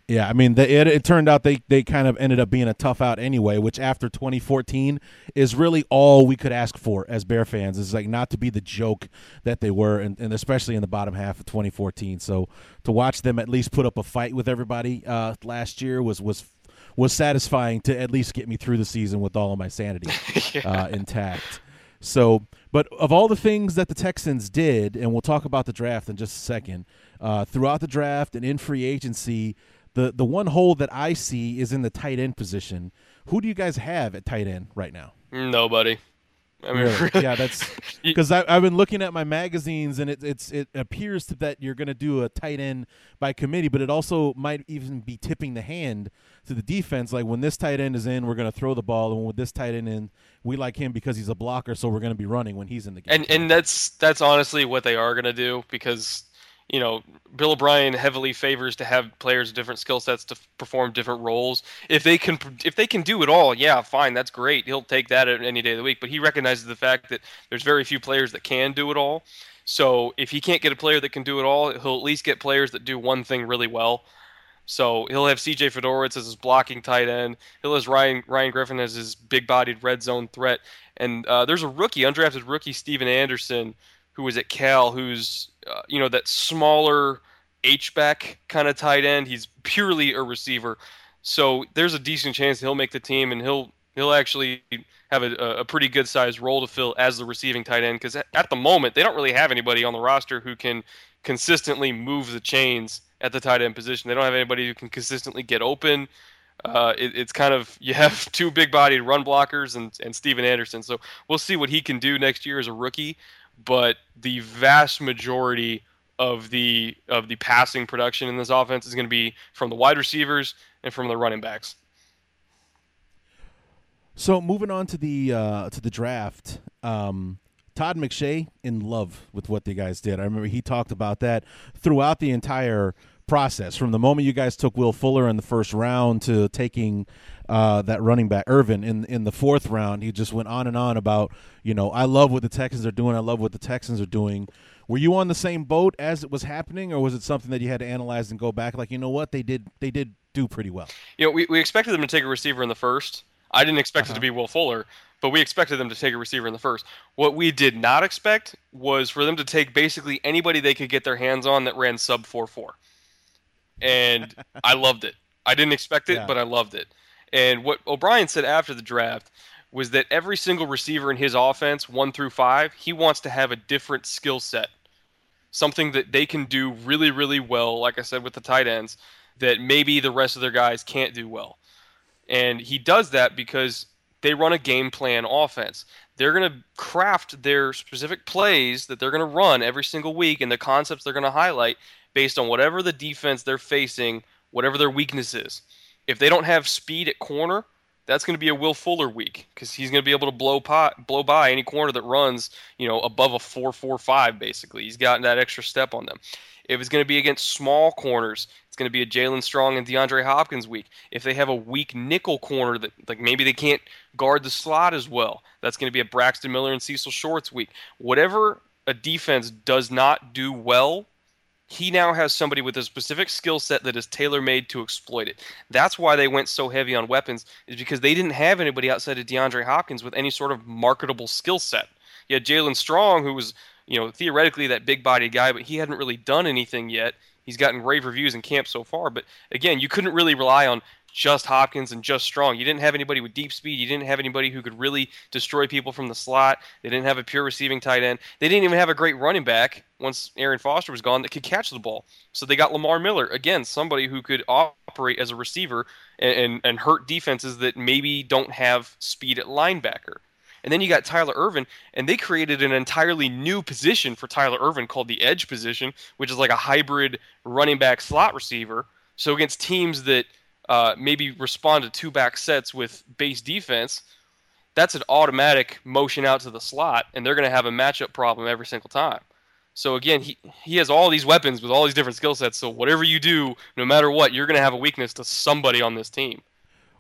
Yeah, I mean, the, it, it turned out they, they kind of ended up being a tough out anyway, which after 2014 is really all we could ask for as Bear fans is like not to be the joke that they were, and, and especially in the bottom half of 2014. So to watch them at least put up a fight with everybody uh, last year was was was satisfying to at least get me through the season with all of my sanity yeah. uh, intact. So, but of all the things that the Texans did, and we'll talk about the draft in just a second, uh, throughout the draft and in free agency, the the one hole that I see is in the tight end position. Who do you guys have at tight end right now? Nobody. I mean, really? yeah, that's because I've been looking at my magazines, and it, it's it appears that you're going to do a tight end by committee, but it also might even be tipping the hand to the defense. Like when this tight end is in, we're going to throw the ball, and with this tight end in, we like him because he's a blocker, so we're going to be running when he's in the game. And and that's that's honestly what they are going to do because you know, Bill O'Brien heavily favors to have players with different skill sets to perform different roles. If they can, if they can do it all, yeah, fine, that's great. He'll take that any day of the week. But he recognizes the fact that there's very few players that can do it all. So if he can't get a player that can do it all, he'll at least get players that do one thing really well. So he'll have C.J. Fiedorowicz as his blocking tight end. He'll have Ryan Ryan Griffin as his big-bodied red zone threat. And uh, there's a rookie, undrafted rookie, Stephen Anderson, who was at Cal, who's uh, you know that smaller H back kind of tight end. He's purely a receiver, so there's a decent chance he'll make the team and he'll he'll actually have a, a pretty good sized role to fill as the receiving tight end because at the moment they don't really have anybody on the roster who can consistently move the chains at the tight end position. They don't have anybody who can consistently get open. Uh, it, it's kind of you have two big bodied run blockers and, and Stephen Anderson. So we'll see what he can do next year as a rookie but the vast majority of the of the passing production in this offense is going to be from the wide receivers and from the running backs. So moving on to the uh, to the draft, um, Todd McShay in love with what the guys did. I remember he talked about that throughout the entire process, from the moment you guys took Will Fuller in the first round to taking uh, that running back Ervin in in the fourth round. He just went on and on about you know I love what the Texans are doing. I love what the Texans are doing. Were you on the same boat as it was happening, or was it something that you had to analyze and go back like you know what they did they did do pretty well? You know we, we expected them to take a receiver in the first. I didn't expect uh-huh. it to uh-huh. be Will Fuller, but we expected them to take a receiver in the first. What we did not expect was for them to take basically anybody they could get their hands on that ran sub four four, and I loved it. I didn't expect it, yeah. but I loved it. And what O'Brien said after the draft was that every single receiver in his offense, one through five, he wants to have a different skill set. Something that they can do really, really well, like I said with the tight ends, that maybe the rest of their guys can't do well. And he does that because they run a game plan offense. They're going to craft their specific plays that they're going to run every single week and the concepts they're going to highlight based on whatever the defense they're facing, whatever their weakness is if they don't have speed at corner, that's going to be a Will Fuller week because he's going to be able to blow pot, blow by any corner that runs, you know, above a four four five. Basically, he's got that extra step on them. If it's going to be against small corners, it's going to be a Jaelen Strong and DeAndre Hopkins week. If they have a weak nickel corner that, like maybe they can't guard the slot as well, that's going to be a Braxton Miller and Cecil Shorts week. Whatever a defense does not do well he now has somebody with a specific skill set that is tailor made to exploit it. That's why they went so heavy on weapons, is because they didn't have anybody outside of DeAndre Hopkins with any sort of marketable skill set. You had Jaelen Strong, who was, you know, theoretically that big bodied guy, but he hadn't really done anything yet. He's gotten rave reviews in camp so far, but again, you couldn't really rely on just Hopkins and just Strong. You didn't have anybody with deep speed. You didn't have anybody who could really destroy people from the slot. They didn't have a pure receiving tight end. They didn't even have a great running back once Arian Foster was gone that could catch the ball. So they got Lamar Miller again, somebody who could operate as a receiver and, and, and hurt defenses that maybe don't have speed at linebacker. And then you got Tyler Ervin, and they created an entirely new position for Tyler Ervin called the edge position, which is like a hybrid running back slot receiver. So against teams that uh, maybe respond to two back sets with base defense, that's an automatic motion out to the slot, and they're going to have a matchup problem every single time. So again, he he has all these weapons with all these different skill sets. So whatever you do, no matter what, you're going to have a weakness to somebody on this team.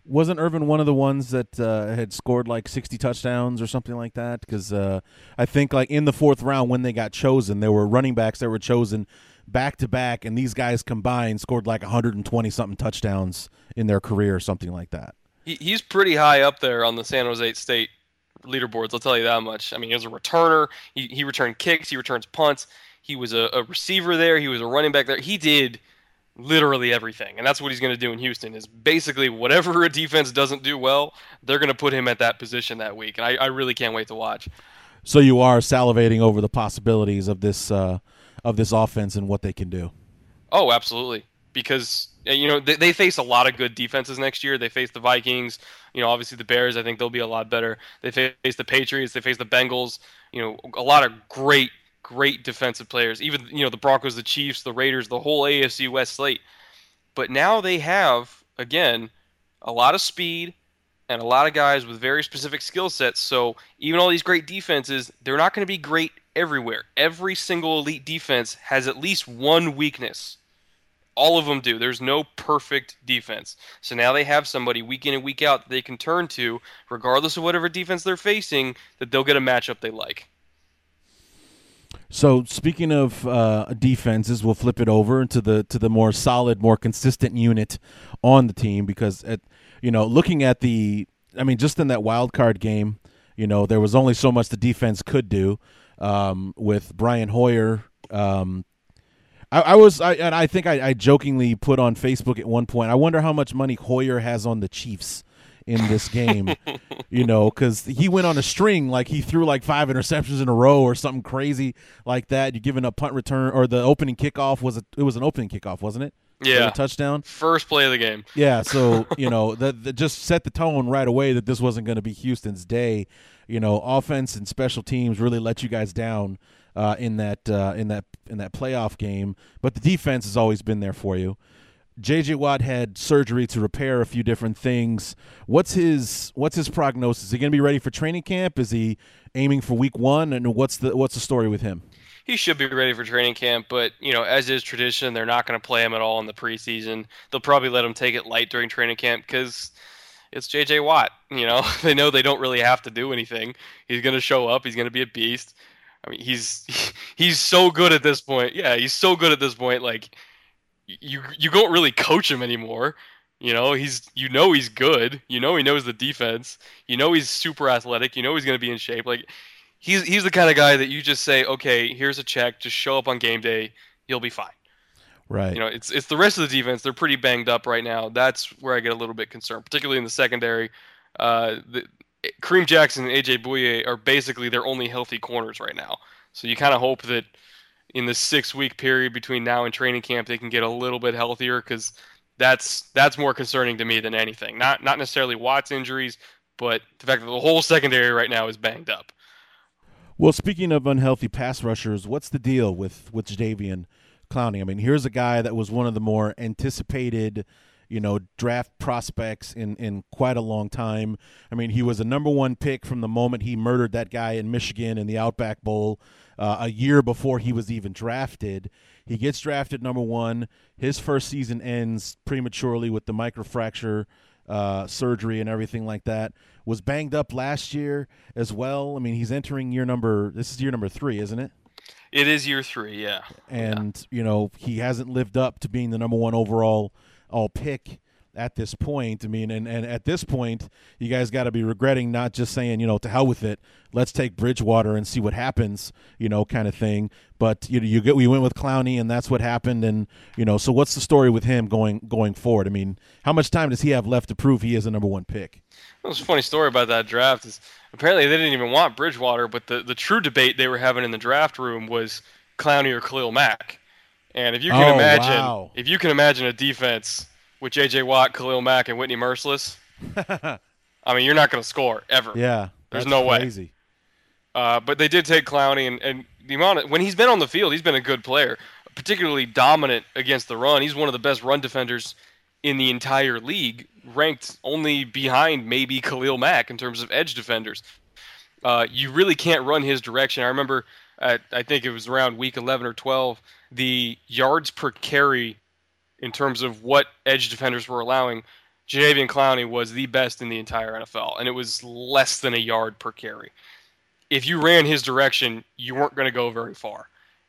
Wasn't Ervin one of the ones that uh, had scored like 60 touchdowns or something like that? Because uh, I think like in the fourth round when they got chosen, there were running backs that were chosen back to back, and these guys combined scored like 120 something touchdowns in their career or something like that. He, he's pretty high up there on the San Jose State leaderboards. I'll tell you that much. I mean, he was a returner. He, he returned kicks. He returns punts. He was a, a receiver there. He was a running back there. He did literally everything, and that's what he's going to do in Houston. Is basically whatever a defense doesn't do well, they're going to put him at that position that week, and I, I really can't wait to watch. So you are salivating over the possibilities of this uh, of this offense and what they can do. Oh, absolutely. Because uh, you know they, they face a lot of good defenses next year. They face the Vikings. You know, obviously the Bears. I think they'll be a lot better. They face the Patriots. They face the Bengals. You know, a lot of great, great defensive players. Even you know the Broncos, the Chiefs, the Raiders, the whole AFC West slate. But now they have again a lot of speed and a lot of guys with very specific skill sets. So even all these great defenses, they're not going to be great everywhere. Every single elite defense has at least one weakness. All of them do. There's no perfect defense. So now they have somebody week in and week out that they can turn to, regardless of whatever defense they're facing, that they'll get a matchup they like. So speaking of uh, defenses, we'll flip it over into the to the more solid, more consistent unit on the team because at you know looking at the, I mean, just in that wild card game, you know there was only so much the defense could do um, with Brian Hoyer. Um, I, I, was, I, and I think I, I, jokingly put on Facebook at one point. I wonder how much money Hoyer has on the Chiefs in this game. you know, because he went on a string, like he threw like five interceptions in a row or something crazy like that. You're giving up punt return or the opening kickoff was a, it was an opening kickoff, wasn't it? Yeah, touchdown. First play of the game. Yeah, so you know that, that just set the tone right away that this wasn't going to be Houston's day you know, offense and special teams really let you guys down uh, in that uh, in that in that playoff game. But the defense has always been there for you. JJ Watt had surgery to repair a few different things. What's his what's his prognosis? Is he going to be ready for training camp? Is he aiming for week 1 and what's the what's the story with him? He should be ready for training camp, but you know, as is tradition, they're not going to play him at all in the preseason. They'll probably let him take it light during training camp cuz it's JJ Watt. You know, they know they don't really have to do anything. He's going to show up. He's going to be a beast. I mean, he's he's so good at this point. Yeah, he's so good at this point. Like you you don't really coach him anymore. You know, he's you know he's good. You know he knows the defense. You know he's super athletic. You know he's going to be in shape. Like he's he's the kind of guy that you just say, okay, here's a check. Just show up on game day. You'll be fine. Right. You know, it's it's the rest of the defense. They're pretty banged up right now. That's where I get a little bit concerned, particularly in the secondary. Uh, the, Kareem Jackson and AJ Bouye are basically their only healthy corners right now. So you kind of hope that in the six week period between now and training camp they can get a little bit healthier because that's that's more concerning to me than anything. Not not necessarily Watts injuries, but the fact that the whole secondary right now is banged up. Well, speaking of unhealthy pass rushers, what's the deal with with Jadeveon? Clowney. I mean, here's a guy that was one of the more anticipated, you know, draft prospects in in quite a long time. I mean, he was a number one pick from the moment he murdered that guy in Michigan in the Outback Bowl uh, a year before he was even drafted. He gets drafted number one. His first season ends prematurely with the microfracture uh, surgery and everything like that. Was banged up last year as well. I mean, he's entering year number. This is year number three, isn't it? It is year three, yeah. And yeah. you know he hasn't lived up to being the number one overall all pick at this point. I mean, and, and at this point, you guys got to be regretting not just saying, you know, to hell with it. Let's take Bridgewater and see what happens, you know, kind of thing. But you know, you get we went with Clowney, and that's what happened. And you know, so what's the story with him going going forward? I mean, how much time does he have left to prove he is a number one pick? Well, there's a funny story about that draft. Is apparently they didn't even want Bridgewater, but the the true debate they were having in the draft room was Clowney or Khalil Mack. And if you can oh, imagine, wow. if you can imagine a defense with J.J. Watt, Khalil Mack, and Whitney Mercilus, I mean, you're not going to score ever. Yeah, there's no crazy. way. Uh, but they did take Clowney, and, and the amount of, when he's been on the field, he's been a good player, particularly dominant against the run. He's one of the best run defenders in the entire league, ranked only behind maybe Khalil Mack in terms of edge defenders. Uh, you really can't run his direction. I remember, at, I think it was around week 11 or 12, the yards per carry in terms of what edge defenders were allowing, Jadeveon Clowney was the best in the entire NFL, and it was less than a yard per carry. If you ran his direction, you weren't going to go very far.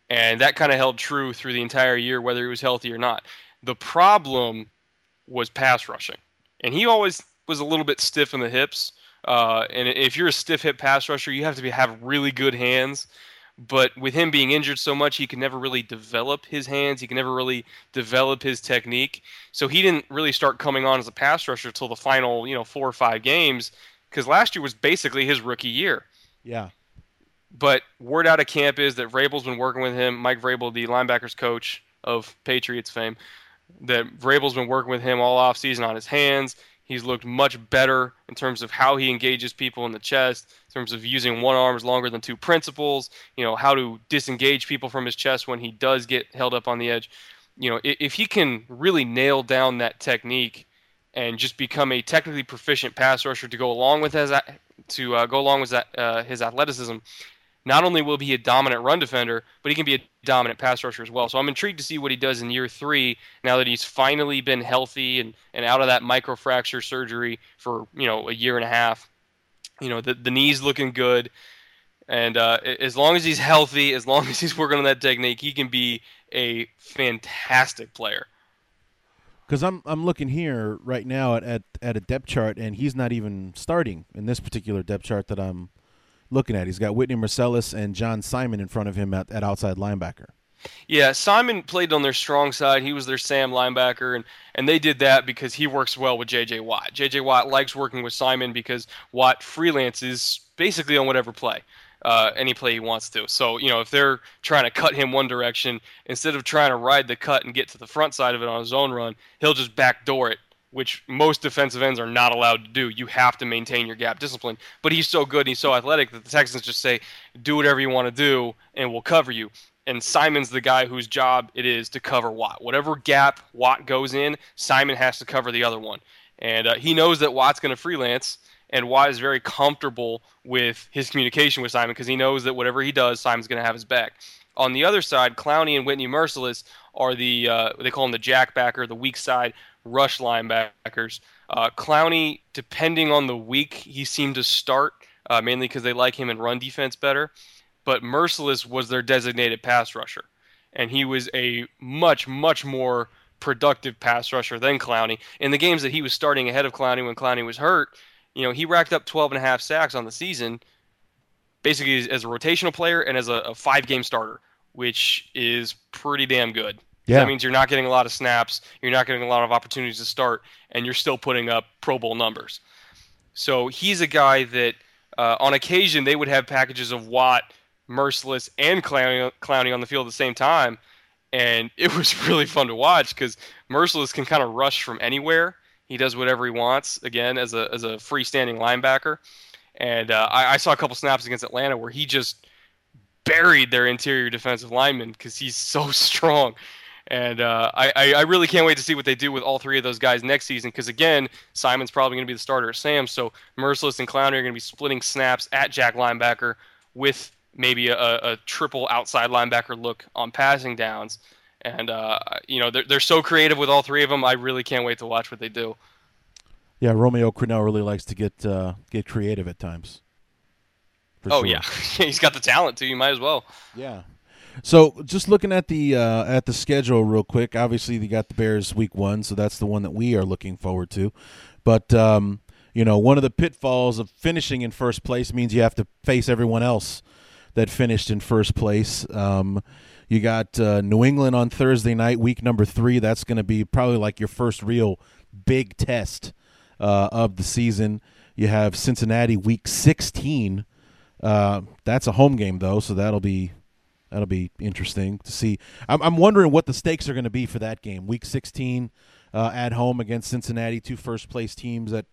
and that kind of held true through the entire year, whether he was healthy or not. The problem was pass rushing, and he always was a little bit stiff in the hips. Uh, and if you're a stiff hip pass rusher, you have to be, have really good hands. But with him being injured so much, he can never really develop his hands. He can never really develop his technique. So he didn't really start coming on as a pass rusher until the final, you know, four or five games. Because last year was basically his rookie year. Yeah. But word out of camp is that Vrabel's been working with him. Mike Vrabel, the linebackers coach of Patriots fame, that Vrabel's been working with him all offseason on his hands. He's looked much better in terms of how he engages people in the chest, in terms of using one arm is longer than two principles, you know, how to disengage people from his chest when he does get held up on the edge. You know, if he can really nail down that technique and just become a technically proficient pass rusher to go along with his to uh, go along with that, uh, his athleticism, not only will he be a dominant run defender, but he can be a dominant pass rusher as well. So I'm intrigued to see what he does in year three now that he's finally been healthy and, and out of that microfracture surgery for you know a year and a half. You know the the knee's looking good, and uh, as long as he's healthy, as long as he's working on that technique, he can be a fantastic player. Because I'm I'm looking here right now at, at at a depth chart, and he's not even starting in this particular depth chart that I'm looking at. He's got Whitney Mercilus and John Simon in front of him at, at outside linebacker. Yeah, Simon played on their strong side. He was their Sam linebacker, and, and they did that because he works well with J.J. Watt. J.J. Watt likes working with Simon because Watt freelances basically on whatever play, uh, any play he wants to. So, you know, if they're trying to cut him one direction, instead of trying to ride the cut and get to the front side of it on his own run, he'll just backdoor it which most defensive ends are not allowed to do. You have to maintain your gap discipline. But he's so good and he's so athletic that the Texans just say, do whatever you want to do and we'll cover you. And Simon's the guy whose job it is to cover Watt. Whatever gap Watt goes in, Simon has to cover the other one. And uh, he knows that Watt's going to freelance, and Watt is very comfortable with his communication with Simon because he knows that whatever he does, Simon's going to have his back. On the other side, Clowney and Whitney Mercilus are the uh, they call him the jackbacker, the weak side rush linebackers. Uh, Clowney, depending on the week, he seemed to start uh, mainly because they like him in run defense better. But Mercilus was their designated pass rusher, and he was a much much more productive pass rusher than Clowney. In the games that he was starting ahead of Clowney when Clowney was hurt, you know, he racked up 12 and a half sacks on the season, basically as a rotational player and as a, a five game starter, which is pretty damn good. Yeah. That means you're not getting a lot of snaps, you're not getting a lot of opportunities to start, and you're still putting up Pro Bowl numbers. So he's a guy that, uh, on occasion, they would have packages of Watt, Mercilus, and Clowney, on the field at the same time, and it was really fun to watch because Mercilus can kind of rush from anywhere. He does whatever he wants. Again, as a as a freestanding linebacker, and uh, I, I saw a couple snaps against Atlanta where he just buried their interior defensive lineman because he's so strong. And uh, I, I really can't wait to see what they do with all three of those guys next season because, again, Simon's probably going to be the starter at Sam. So Mercilus and Clowney are going to be splitting snaps at Jack linebacker with maybe a, a triple outside linebacker look on passing downs. And, uh, you know, they're, they're so creative with all three of them. I really can't wait to watch what they do. Yeah, Romeo Crennel really likes to get uh, get creative at times. oh sure. yeah, he's got the talent too. You might as well. Yeah, so just looking at the uh, at the schedule real quick. Obviously, you got the Bears week one, so that's the one that we are looking forward to. But um, you know, one of the pitfalls of finishing in first place means you have to face everyone else that finished in first place. Um, you got uh, New England on Thursday night, week number three. That's going to be probably like your first real big test uh, of the season. You have Cincinnati week 16. Uh, that's a home game though, so that'll be That'll be interesting to see. I'm, I'm wondering what the stakes are going to be for that game. Week 16 uh, at home against Cincinnati, two first place teams that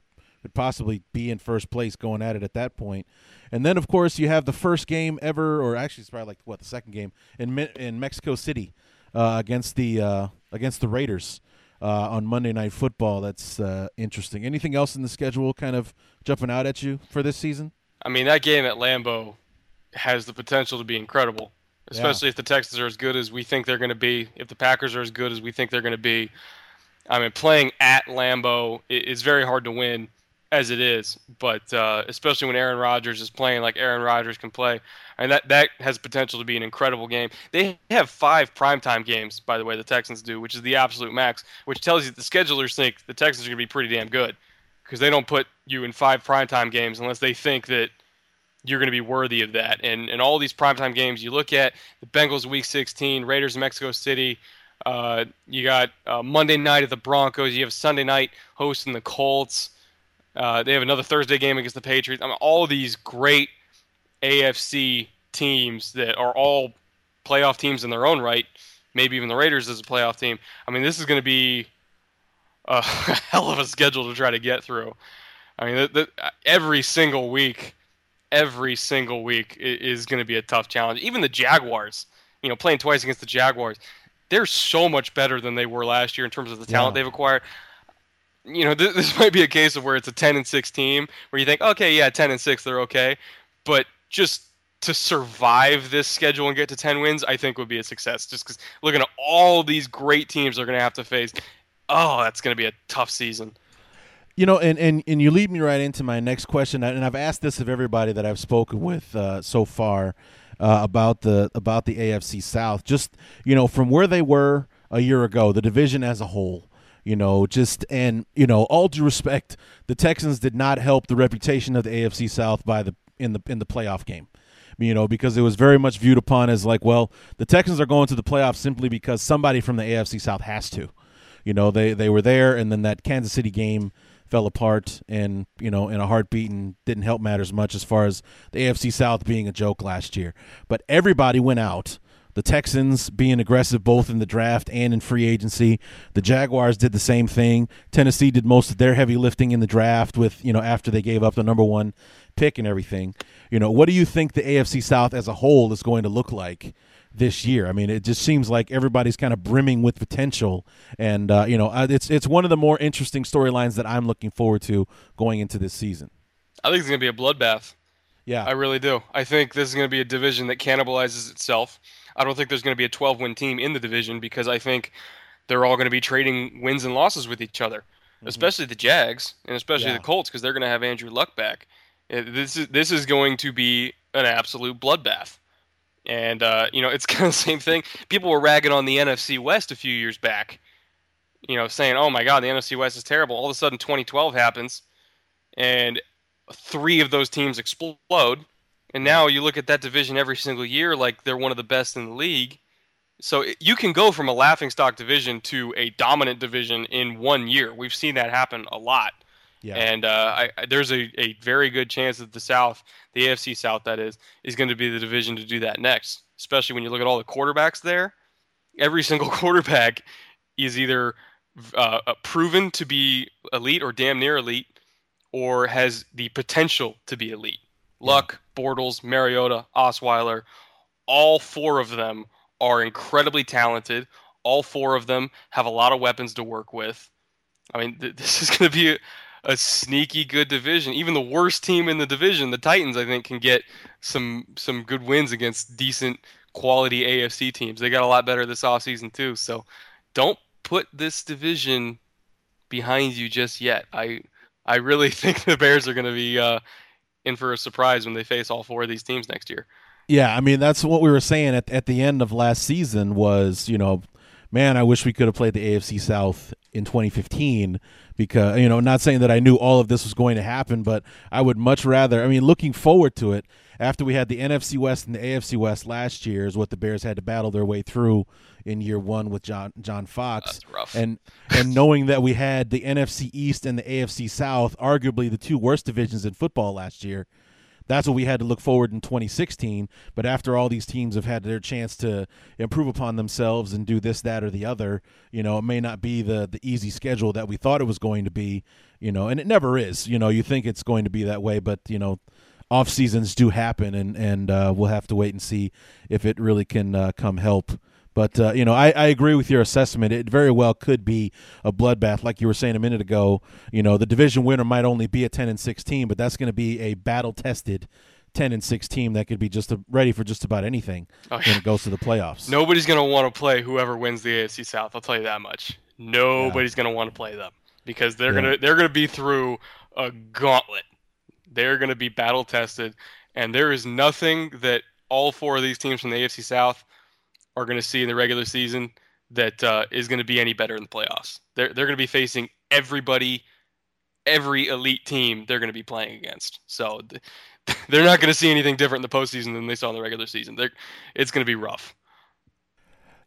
would possibly be in first place going at it at that point. And then, of course, you have the first game ever, or actually, it's probably like what the second game in in Mexico City uh, against the uh, against the Raiders uh, on Monday Night Football. That's uh, interesting. Anything else in the schedule kind of jumping out at you for this season? I mean, that game at Lambeau has the potential to be incredible especially yeah. if the Texans are as good as we think they're going to be. If the Packers are as good as we think they're going to be, I mean, playing at Lambeau is very hard to win. as it is, but uh, especially when Aaron Rodgers is playing like Aaron Rodgers can play, and that that has potential to be an incredible game. They have five primetime games, by the way, the Texans do, which is the absolute max, which tells you that the schedulers think the Texans are going to be pretty damn good because they don't put you in five primetime games unless they think that you're going to be worthy of that. And and all these primetime games, you look at the Bengals Week 16, Raiders in Mexico City. Uh, you got uh, Monday night at the Broncos. You have Sunday night hosting the Colts. Uh, they have another Thursday game against the Patriots. I mean, all these great AFC teams that are all playoff teams in their own right. Maybe even the Raiders as a playoff team. I mean, this is going to be a hell of a schedule to try to get through. I mean, the, the, every single week, every single week is going to be a tough challenge. Even the Jaguars, you know, playing twice against the Jaguars, they're so much better than they were last year in terms of the talent yeah. they've acquired. You know, this, this might be a case of where it's a 10 and 6 team where you think, okay, yeah, 10 and 6, they're okay. But just to survive this schedule and get to 10 wins, I think would be a success. Just because looking at all these great teams they're going to have to face, oh, that's going to be a tough season. You know, and, and, and you lead me right into my next question, and I've asked this of everybody that I've spoken with uh, so far uh, about the about the AFC South. Just you know, from where they were a year ago, the division as a whole. You know, just and you know, all due respect, the Texans did not help the reputation of the AFC South by the in the in the playoff game you know, because it was very much viewed upon as like, well, the Texans are going to the playoffs simply because somebody from the AFC South has to. You know, they they were there, and then that Kansas City game fell apart, and you know, in a heartbeat, and didn't help matters much as far as the AFC South being a joke last year. But everybody went out. The Texans being aggressive both in the draft and in free agency. The Jaguars did the same thing. Tennessee did most of their heavy lifting in the draft with, you know, after they gave up the number one pick and everything. You know, what do you think the AFC South as a whole is going to look like this year. I mean, it just seems like everybody's kind of brimming with potential, and uh, you know, it's it's one of the more interesting storylines that I'm looking forward to going into this season. I think it's going to be a bloodbath. Yeah, I really do. I think this is going to be a division that cannibalizes itself. I don't think there's going to be a 12 win team in the division because I think they're all going to be trading wins and losses with each other, mm-hmm. especially the Jags and especially yeah. the Colts because they're going to have Andrew Luck back. This is this is going to be an absolute bloodbath. And uh, you know, it's kind of the same thing. People were ragging on the NFC West a few years back, you know, saying, "Oh my God, the NFC West is terrible." All of a sudden, 2012 happens, and three of those teams explode. And now you look at that division every single year like they're one of the best in the league. So you can go from a laughingstock division to a dominant division in one year. We've seen that happen a lot. Yeah. And uh, I, there's a, a very good chance that the South, the AFC South, that is, is going to be the division to do that next. Especially when you look at all the quarterbacks there. Every single quarterback is either uh, uh, proven to be elite or damn near elite, or has the potential to be elite. Luck, Bortles, Mariota, Osweiler, all four of them are incredibly talented. All four of them have a lot of weapons to work with. I mean, th- this is going to be a sneaky good division. Even the worst team in the division, the Titans, I think, can get some some good wins against decent quality AFC teams. They got a lot better this offseason too. So don't put this division behind you just yet. I I really think the Bears are going to be uh, in for a surprise when they face all four of these teams next year. Yeah, I mean that's what we were saying at at the end of last season was, you know, man, I wish we could have played the AFC South in 2015 because you know not saying that I knew all of this was going to happen but I would much rather I mean looking forward to it after we had the NFC West and the AFC West last year is what the Bears had to battle their way through in year 1 with John John Fox. And and knowing that we had the NFC East and the AFC South arguably the two worst divisions in football last year that's what we had to look forward in 2016. But after all these teams have had their chance to improve upon themselves and do this, that, or the other, you know, it may not be the the easy schedule that we thought it was going to be. You know, and it never is. You know, you think it's going to be that way, but you know, off seasons do happen, and and uh, we'll have to wait and see if it really can uh, come help but uh, you know, I, I agree with your assessment. It very well could be a bloodbath, like you were saying a minute ago. You know, the division winner might only be a ten and sixteen, but that's going to be a battle tested. 10 and 6 team that could be just a, ready for just about anything oh, when it goes to the playoffs. Nobody's going to want to play whoever wins the AFC South. I'll tell you that much. Nobody's yeah. going to want to play them because they're yeah. going to they're going to be through a gauntlet. They're going to be battle tested, and there is nothing that all four of these teams from the AFC South are going to see in the regular season that uh, is going to be any better in the playoffs. They're they're going to be facing everybody, every elite team they're going to be playing against. So they're not going to see anything different in the postseason than they saw in the regular season. They're, it's going to be rough.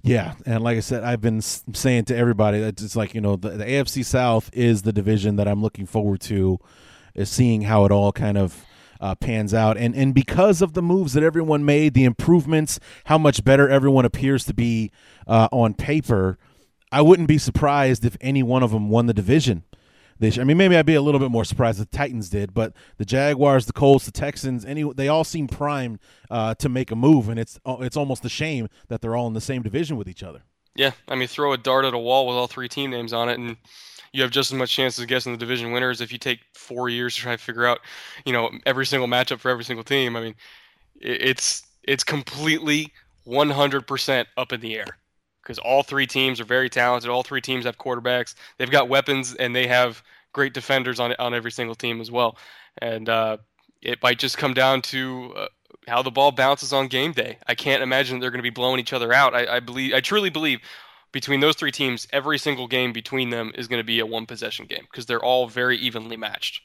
Yeah, and like I said, I've been saying to everybody that it's like you know the, the AFC South is the division that I'm looking forward to, is seeing how it all kind of uh, pans out, and and because of the moves that everyone made, the improvements, how much better everyone appears to be uh, on paper, I wouldn't be surprised if any one of them won the division this. I mean, maybe I'd be a little bit more surprised the Titans did, but the Jaguars, the Colts, the Texans, any they all seem primed uh, to make a move, and it's uh, it's almost a shame that they're all in the same division with each other. Yeah, I mean, throw a dart at a wall with all three team names on it, and you have just as much chance of guessing the division winners if you take four years to try to figure out, you know, every single matchup for every single team. I mean, it's it's completely 100% up in the air because all three teams are very talented. All three teams have quarterbacks. They've got weapons and they have great defenders on on every single team as well. And uh, it might just come down to uh, how the ball bounces on game day. I can't imagine they're going to be blowing each other out. I, I believe, I truly believe, between those three teams, every single game between them is going to be a one possession game because they're all very evenly matched.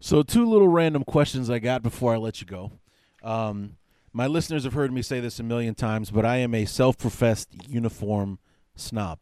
So, two little random questions I got before I let you go. Um, my listeners have heard me say this a million times, but I am a self professed uniform snob.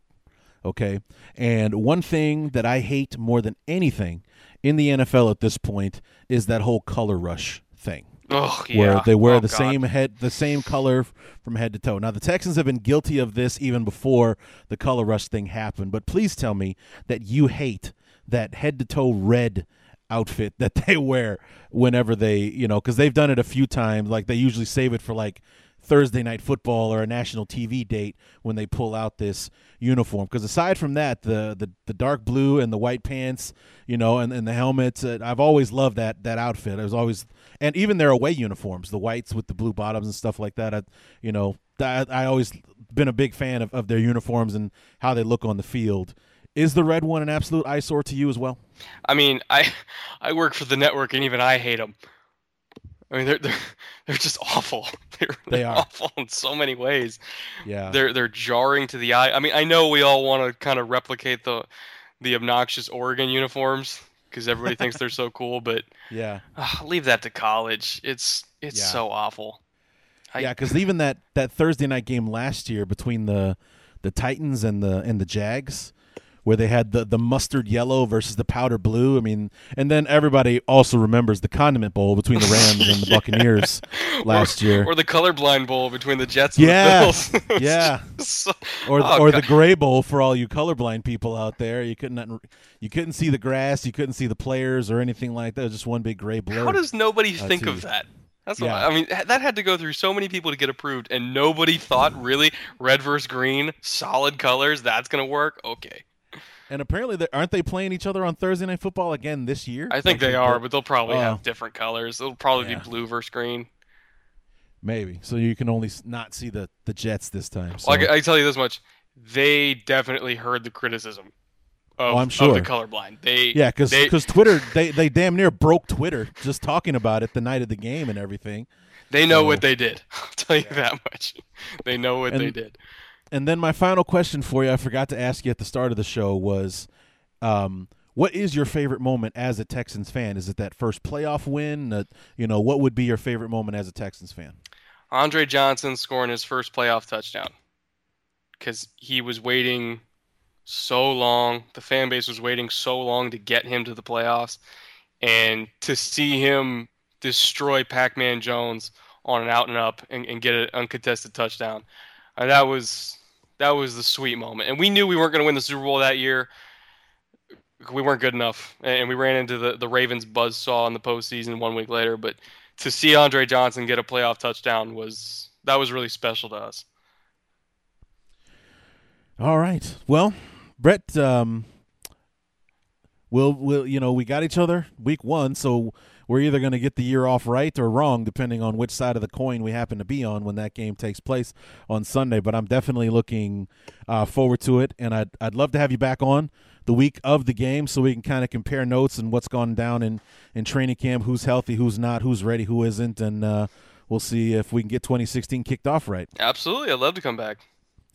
Okay. And one thing that I hate more than anything in the NFL at this point is that whole color rush thing. Oh, yeah. Where they wear oh, the God. same head, the same color from head to toe. Now the Texans have been guilty of this even before the color rush thing happened. But please tell me that you hate that head to toe red outfit that they wear whenever they, you know, because they've done it a few times. Like they usually save it for like Thursday night football or a national TV date when they pull out this uniform. Because aside from that, the, the the dark blue and the white pants, you know, and, and the helmets, uh, I've always loved that that outfit. I was always, and even their away uniforms, the whites with the blue bottoms and stuff like that. I, you know, that, I always been a big fan of, of their uniforms and how they look on the field. Is the red one an absolute eyesore to you as well? I mean, I I work for the network and even I hate them. I mean, they're they're they're just awful. They're, They they're are. awful in so many ways. Yeah. They're they're jarring to the eye. I mean, I know we all want to kind of replicate the the obnoxious Oregon uniforms because everybody thinks they're so cool, but Yeah. uh, leave that to college. It's it's Yeah. so awful. I- yeah, because even that that Thursday night game last year between the the Titans and the and the Jags, where they had the the mustard yellow versus the powder blue. I mean, and then everybody also remembers the Condiment Bowl between the Rams and the Buccaneers last or, year. or the colorblind bowl between the Jets and Yeah, the Bills. Yeah. so- or oh, or the Gray Bowl for all you colorblind people out there. You couldn't you couldn't see the grass, you couldn't see the players or anything like that. It was just one big gray blur. How does nobody uh, think of that? That's Yeah. what I mean. That had to go through so many people to get approved, and nobody thought really red versus green, solid colors. That's gonna work. Okay, And apparently, they, aren't they playing each other on Thursday Night Football again this year? I think they are, but they'll probably Oh. have different colors. It'll probably Yeah. be blue versus green. Maybe. So you can only not see the, the Jets this time. So. Well, I, can- I can tell you this much: they definitely heard the criticism of, Oh, I'm of sure. the colorblind. They yeah, because they, Twitter they, they damn near broke Twitter just talking about it the night of the game and everything. they know so- what they did. I'll tell you that much. They know what they did. And then my final question for you, I forgot to ask you at the start of the show was, um, what is your favorite moment as a Texans fan? Is it that first playoff win? Uh, you know, what would be your favorite moment as a Texans fan? Andre Johnson scoring his first playoff touchdown because he was waiting so long. The fan base was waiting so long to get him to the playoffs, and to see him destroy Pac-Man Jones on an out and up and, and get an uncontested touchdown, uh, that was that was the sweet moment. And we knew we weren't going to win the Super Bowl that year. We weren't good enough, and we ran into the, the Ravens buzzsaw in the postseason one week later. But to see Andre Johnson get a playoff touchdown was that was really special to us. All right. Well, Brett, um, we'll, we'll, you know, we got each other week one, so we're either going to get the year off right or wrong, depending on which side of the coin we happen to be on when that game takes place on Sunday. But I'm definitely looking uh, forward to it, and I'd I'd love to have you back on the week of the game so we can kind of compare notes and what's gone down in in training camp, who's healthy, who's not, who's ready, who isn't, and uh, we'll see if we can get 2016 kicked off right. Absolutely, I'd love to come back.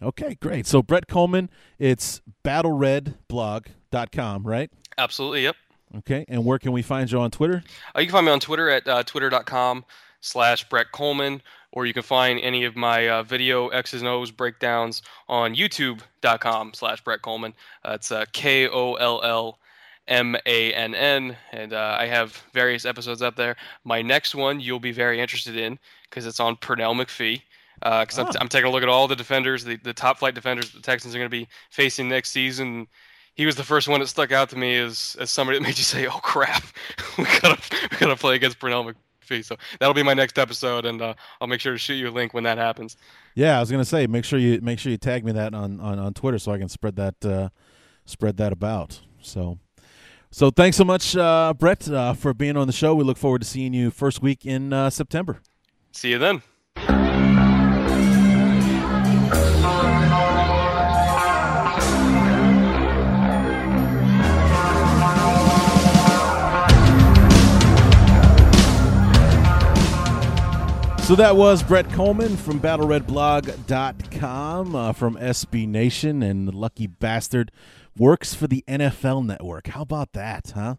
Okay, great. So Brett Kollmann, it's battleredblog.com, right? Absolutely, yep. Okay, and where can we find you on Twitter? Uh, you can find me on Twitter at uh, twitter.com slash Brett Kollmann, or you can find any of my uh, video X's and O's breakdowns on youtube.com slash Brett Kollmann. Uh, it's uh, K O L L M A N N, and uh, I have various episodes up there. My next one you'll be very interested in because it's on Pernell McPhee. Because uh, oh. I'm, t- I'm, taking a look at all the defenders, the, the top flight defenders the Texans are going to be facing next season. He was the first one that stuck out to me as, as somebody that made you say, "Oh crap, we gotta we gotta play against Pernell McPhee." So that'll be my next episode, and uh, I'll make sure to shoot you a link when that happens. Yeah, I was gonna say, make sure you make sure you tag me that on on, on Twitter so I can spread that uh, spread that about. So so thanks so much, uh, Brett, uh, for being on the show. We look forward to seeing you first week in uh, September. See you then. So that was Brett Kollmann from BattleRedBlog.com uh, from SB Nation and the lucky bastard works for the NFL Network. How about that, huh?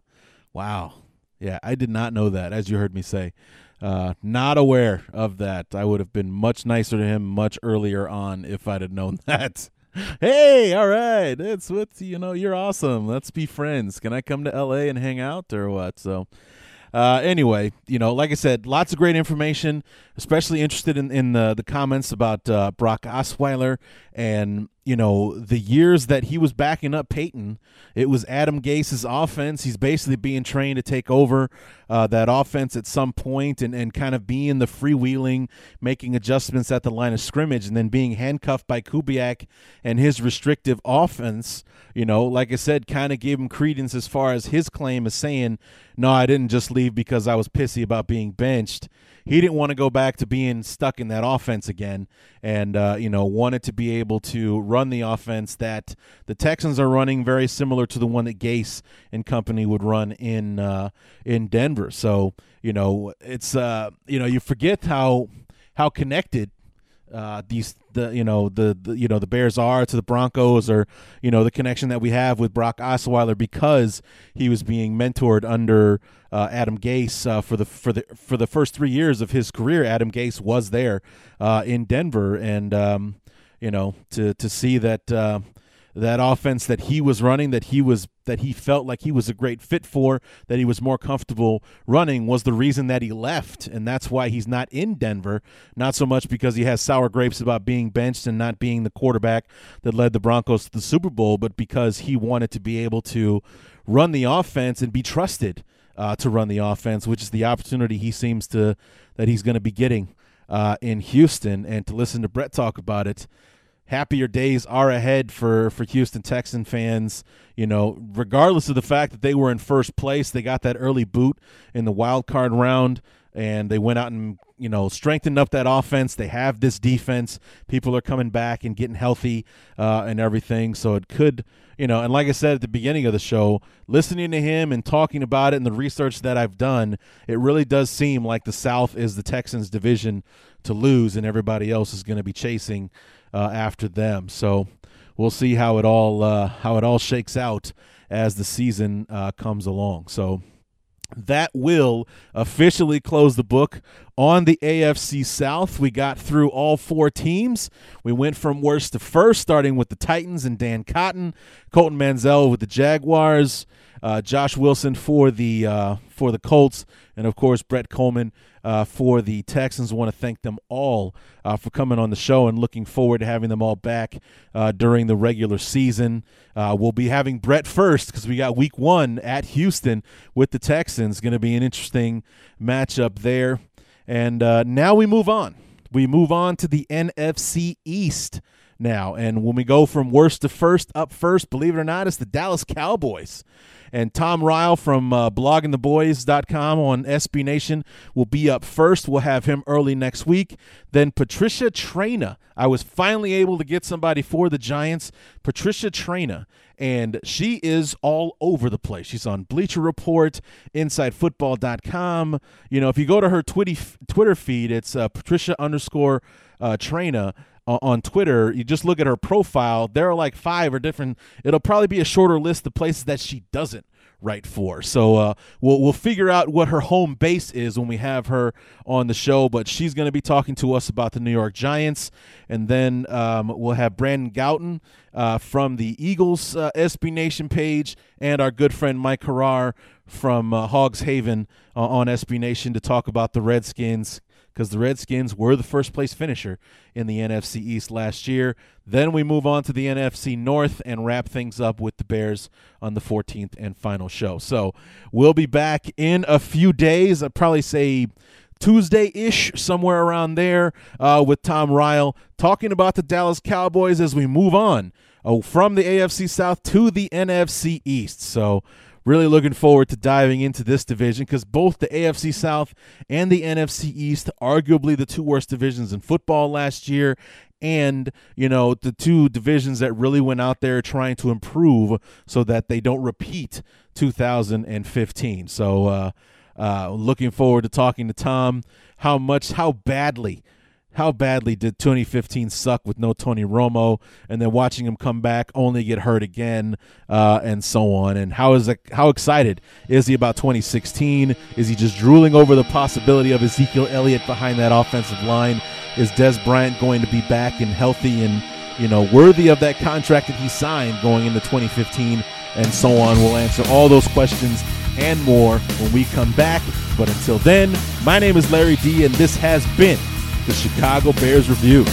Wow. Yeah, I did not know that, as you heard me say. Uh, not aware of that. I would have been much nicer to him much earlier on if I'd have known that. hey, all right, it's what you know. You're awesome. Let's be friends. Can I come to LA and hang out or what? So, uh, anyway, you know, like I said, lots of great information. Especially interested in, in the the comments about uh, Brock Osweiler and you know the years that he was backing up Peyton. It was Adam Gase's offense. He's basically being trained to take over uh, that offense at some point and, and kind of being the freewheeling, making adjustments at the line of scrimmage, and then being handcuffed by Kubiak and his restrictive offense. You know, like I said, kind of gave him credence as far as his claim is saying, "No, I didn't just leave because I was pissy about being benched." He didn't want to go back to being stuck in that offense again, and uh, you know wanted to be able to run the offense that the Texans are running, very similar to the one that Gase and company would run in uh, in Denver. So you know it's uh, you know you forget how how connected uh, these the you know the, the, you know the Bears are to the Broncos or you know the connection that we have with Brock Osweiler because he was being mentored under uh, Adam Gase uh, for the for the for the first three years of his career. Adam Gase was there uh, in Denver, and um, you know to to see that uh, that offense that he was running that he was that he felt like he was a great fit for that he was more comfortable running was the reason that he left. And that's why he's not in Denver. Not so much because he has sour grapes about being benched and not being the quarterback that led the Broncos to the Super Bowl but because he wanted to be able to run the offense and be trusted uh, to run the offense which is the opportunity he seems to that he's going to be getting uh, in Houston. And to listen to Brett talk about it happier days are ahead for for Houston Texan fans. You know, regardless of the fact that they were in first place, they got that early boot in the wild card round, and they went out and you know strengthened up that offense. They have this defense. People are coming back and getting healthy uh, and everything. So it could. You know, and like I said at the beginning of the show, listening to him and talking about it and the research that I've done, it really does seem like the South is the Texans' division to lose, and everybody else is going to be chasing uh, after them. So we'll see how it all uh, how it all shakes out as the season uh, comes along. So that will officially close the book on the AFC South. We got through all four teams. We went from worst to first, starting with the Titans and Dan Cotton, Colton Manziel with the Jaguars, uh, Josh Wilson for the uh, for the Colts, and of course Brett Kollmann uh, for the Texans. Want to thank them all uh, for coming on the show and looking forward to having them all back uh, during the regular season. Uh, we'll be having Brett first because we got Week One at Houston with the Texans. Going to be an interesting matchup there. And now we move on. We move on to the NFC East now. And when we go from worst to first, up first, believe it or not, it's the Dallas Cowboys. And Tom Ryle from uh, bloggingtheboys.com on SB Nation will be up first. We'll have him early next week. Then Patricia Traina. I was finally able to get somebody for the Giants. Patricia Traina. And she is all over the place. She's on Bleacher Report, InsideFootball.com. You know, if you go to her Twitter feed, it's uh, Patricia underscore uh, Traina on Twitter, you just look at her profile. There are like five or different. It'll probably be a shorter list of places that she doesn't write for. So uh, we'll we'll figure out what her home base is when we have her on the show. But she's going to be talking to us about the New York Giants, and then um, we'll have Brandon Gowton uh, from the Eagles uh, SB Nation page, and our good friend Mike Harrar from uh, Hogs Haven uh, on SB Nation to talk about the Redskins because the Redskins were the first place finisher in the NFC East last year. Then we move on to the NFC North and wrap things up with the Bears on the 14th and final show. So we'll be back in a few days. I'd probably say Tuesday ish, somewhere around there, uh, with Tom Ryle talking about the Dallas Cowboys as we move on oh, from the AFC South to the NFC East. So Really looking forward to diving into this division because both the AFC South and the NFC East, arguably the two worst divisions in football last year, and you know the two divisions that really went out there trying to improve so that they don't repeat 2015. So, uh, uh, looking forward to talking to Tom. How much, how badly how badly did 2015 suck with no Tony Romo, and then watching him come back only get hurt again, uh, and so on. And how is it, how excited is he about 2016? Is he just drooling over the possibility of Ezekiel Elliott behind that offensive line? Is Dez Bryant going to be back and healthy and you know worthy of that contract that he signed going into 2015? And so on. We'll answer all those questions and more when we come back. But until then, my name is Larry D, and this has been the Chicago Bears Review.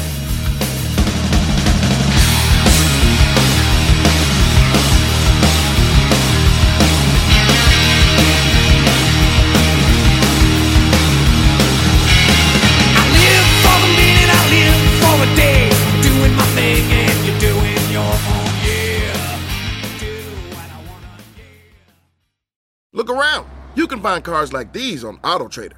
I live for the meet, I live for the day, doing my thing and you're doing your own yeah. Do what I wanna get. Look around. You can find cars like these on AutoTrader.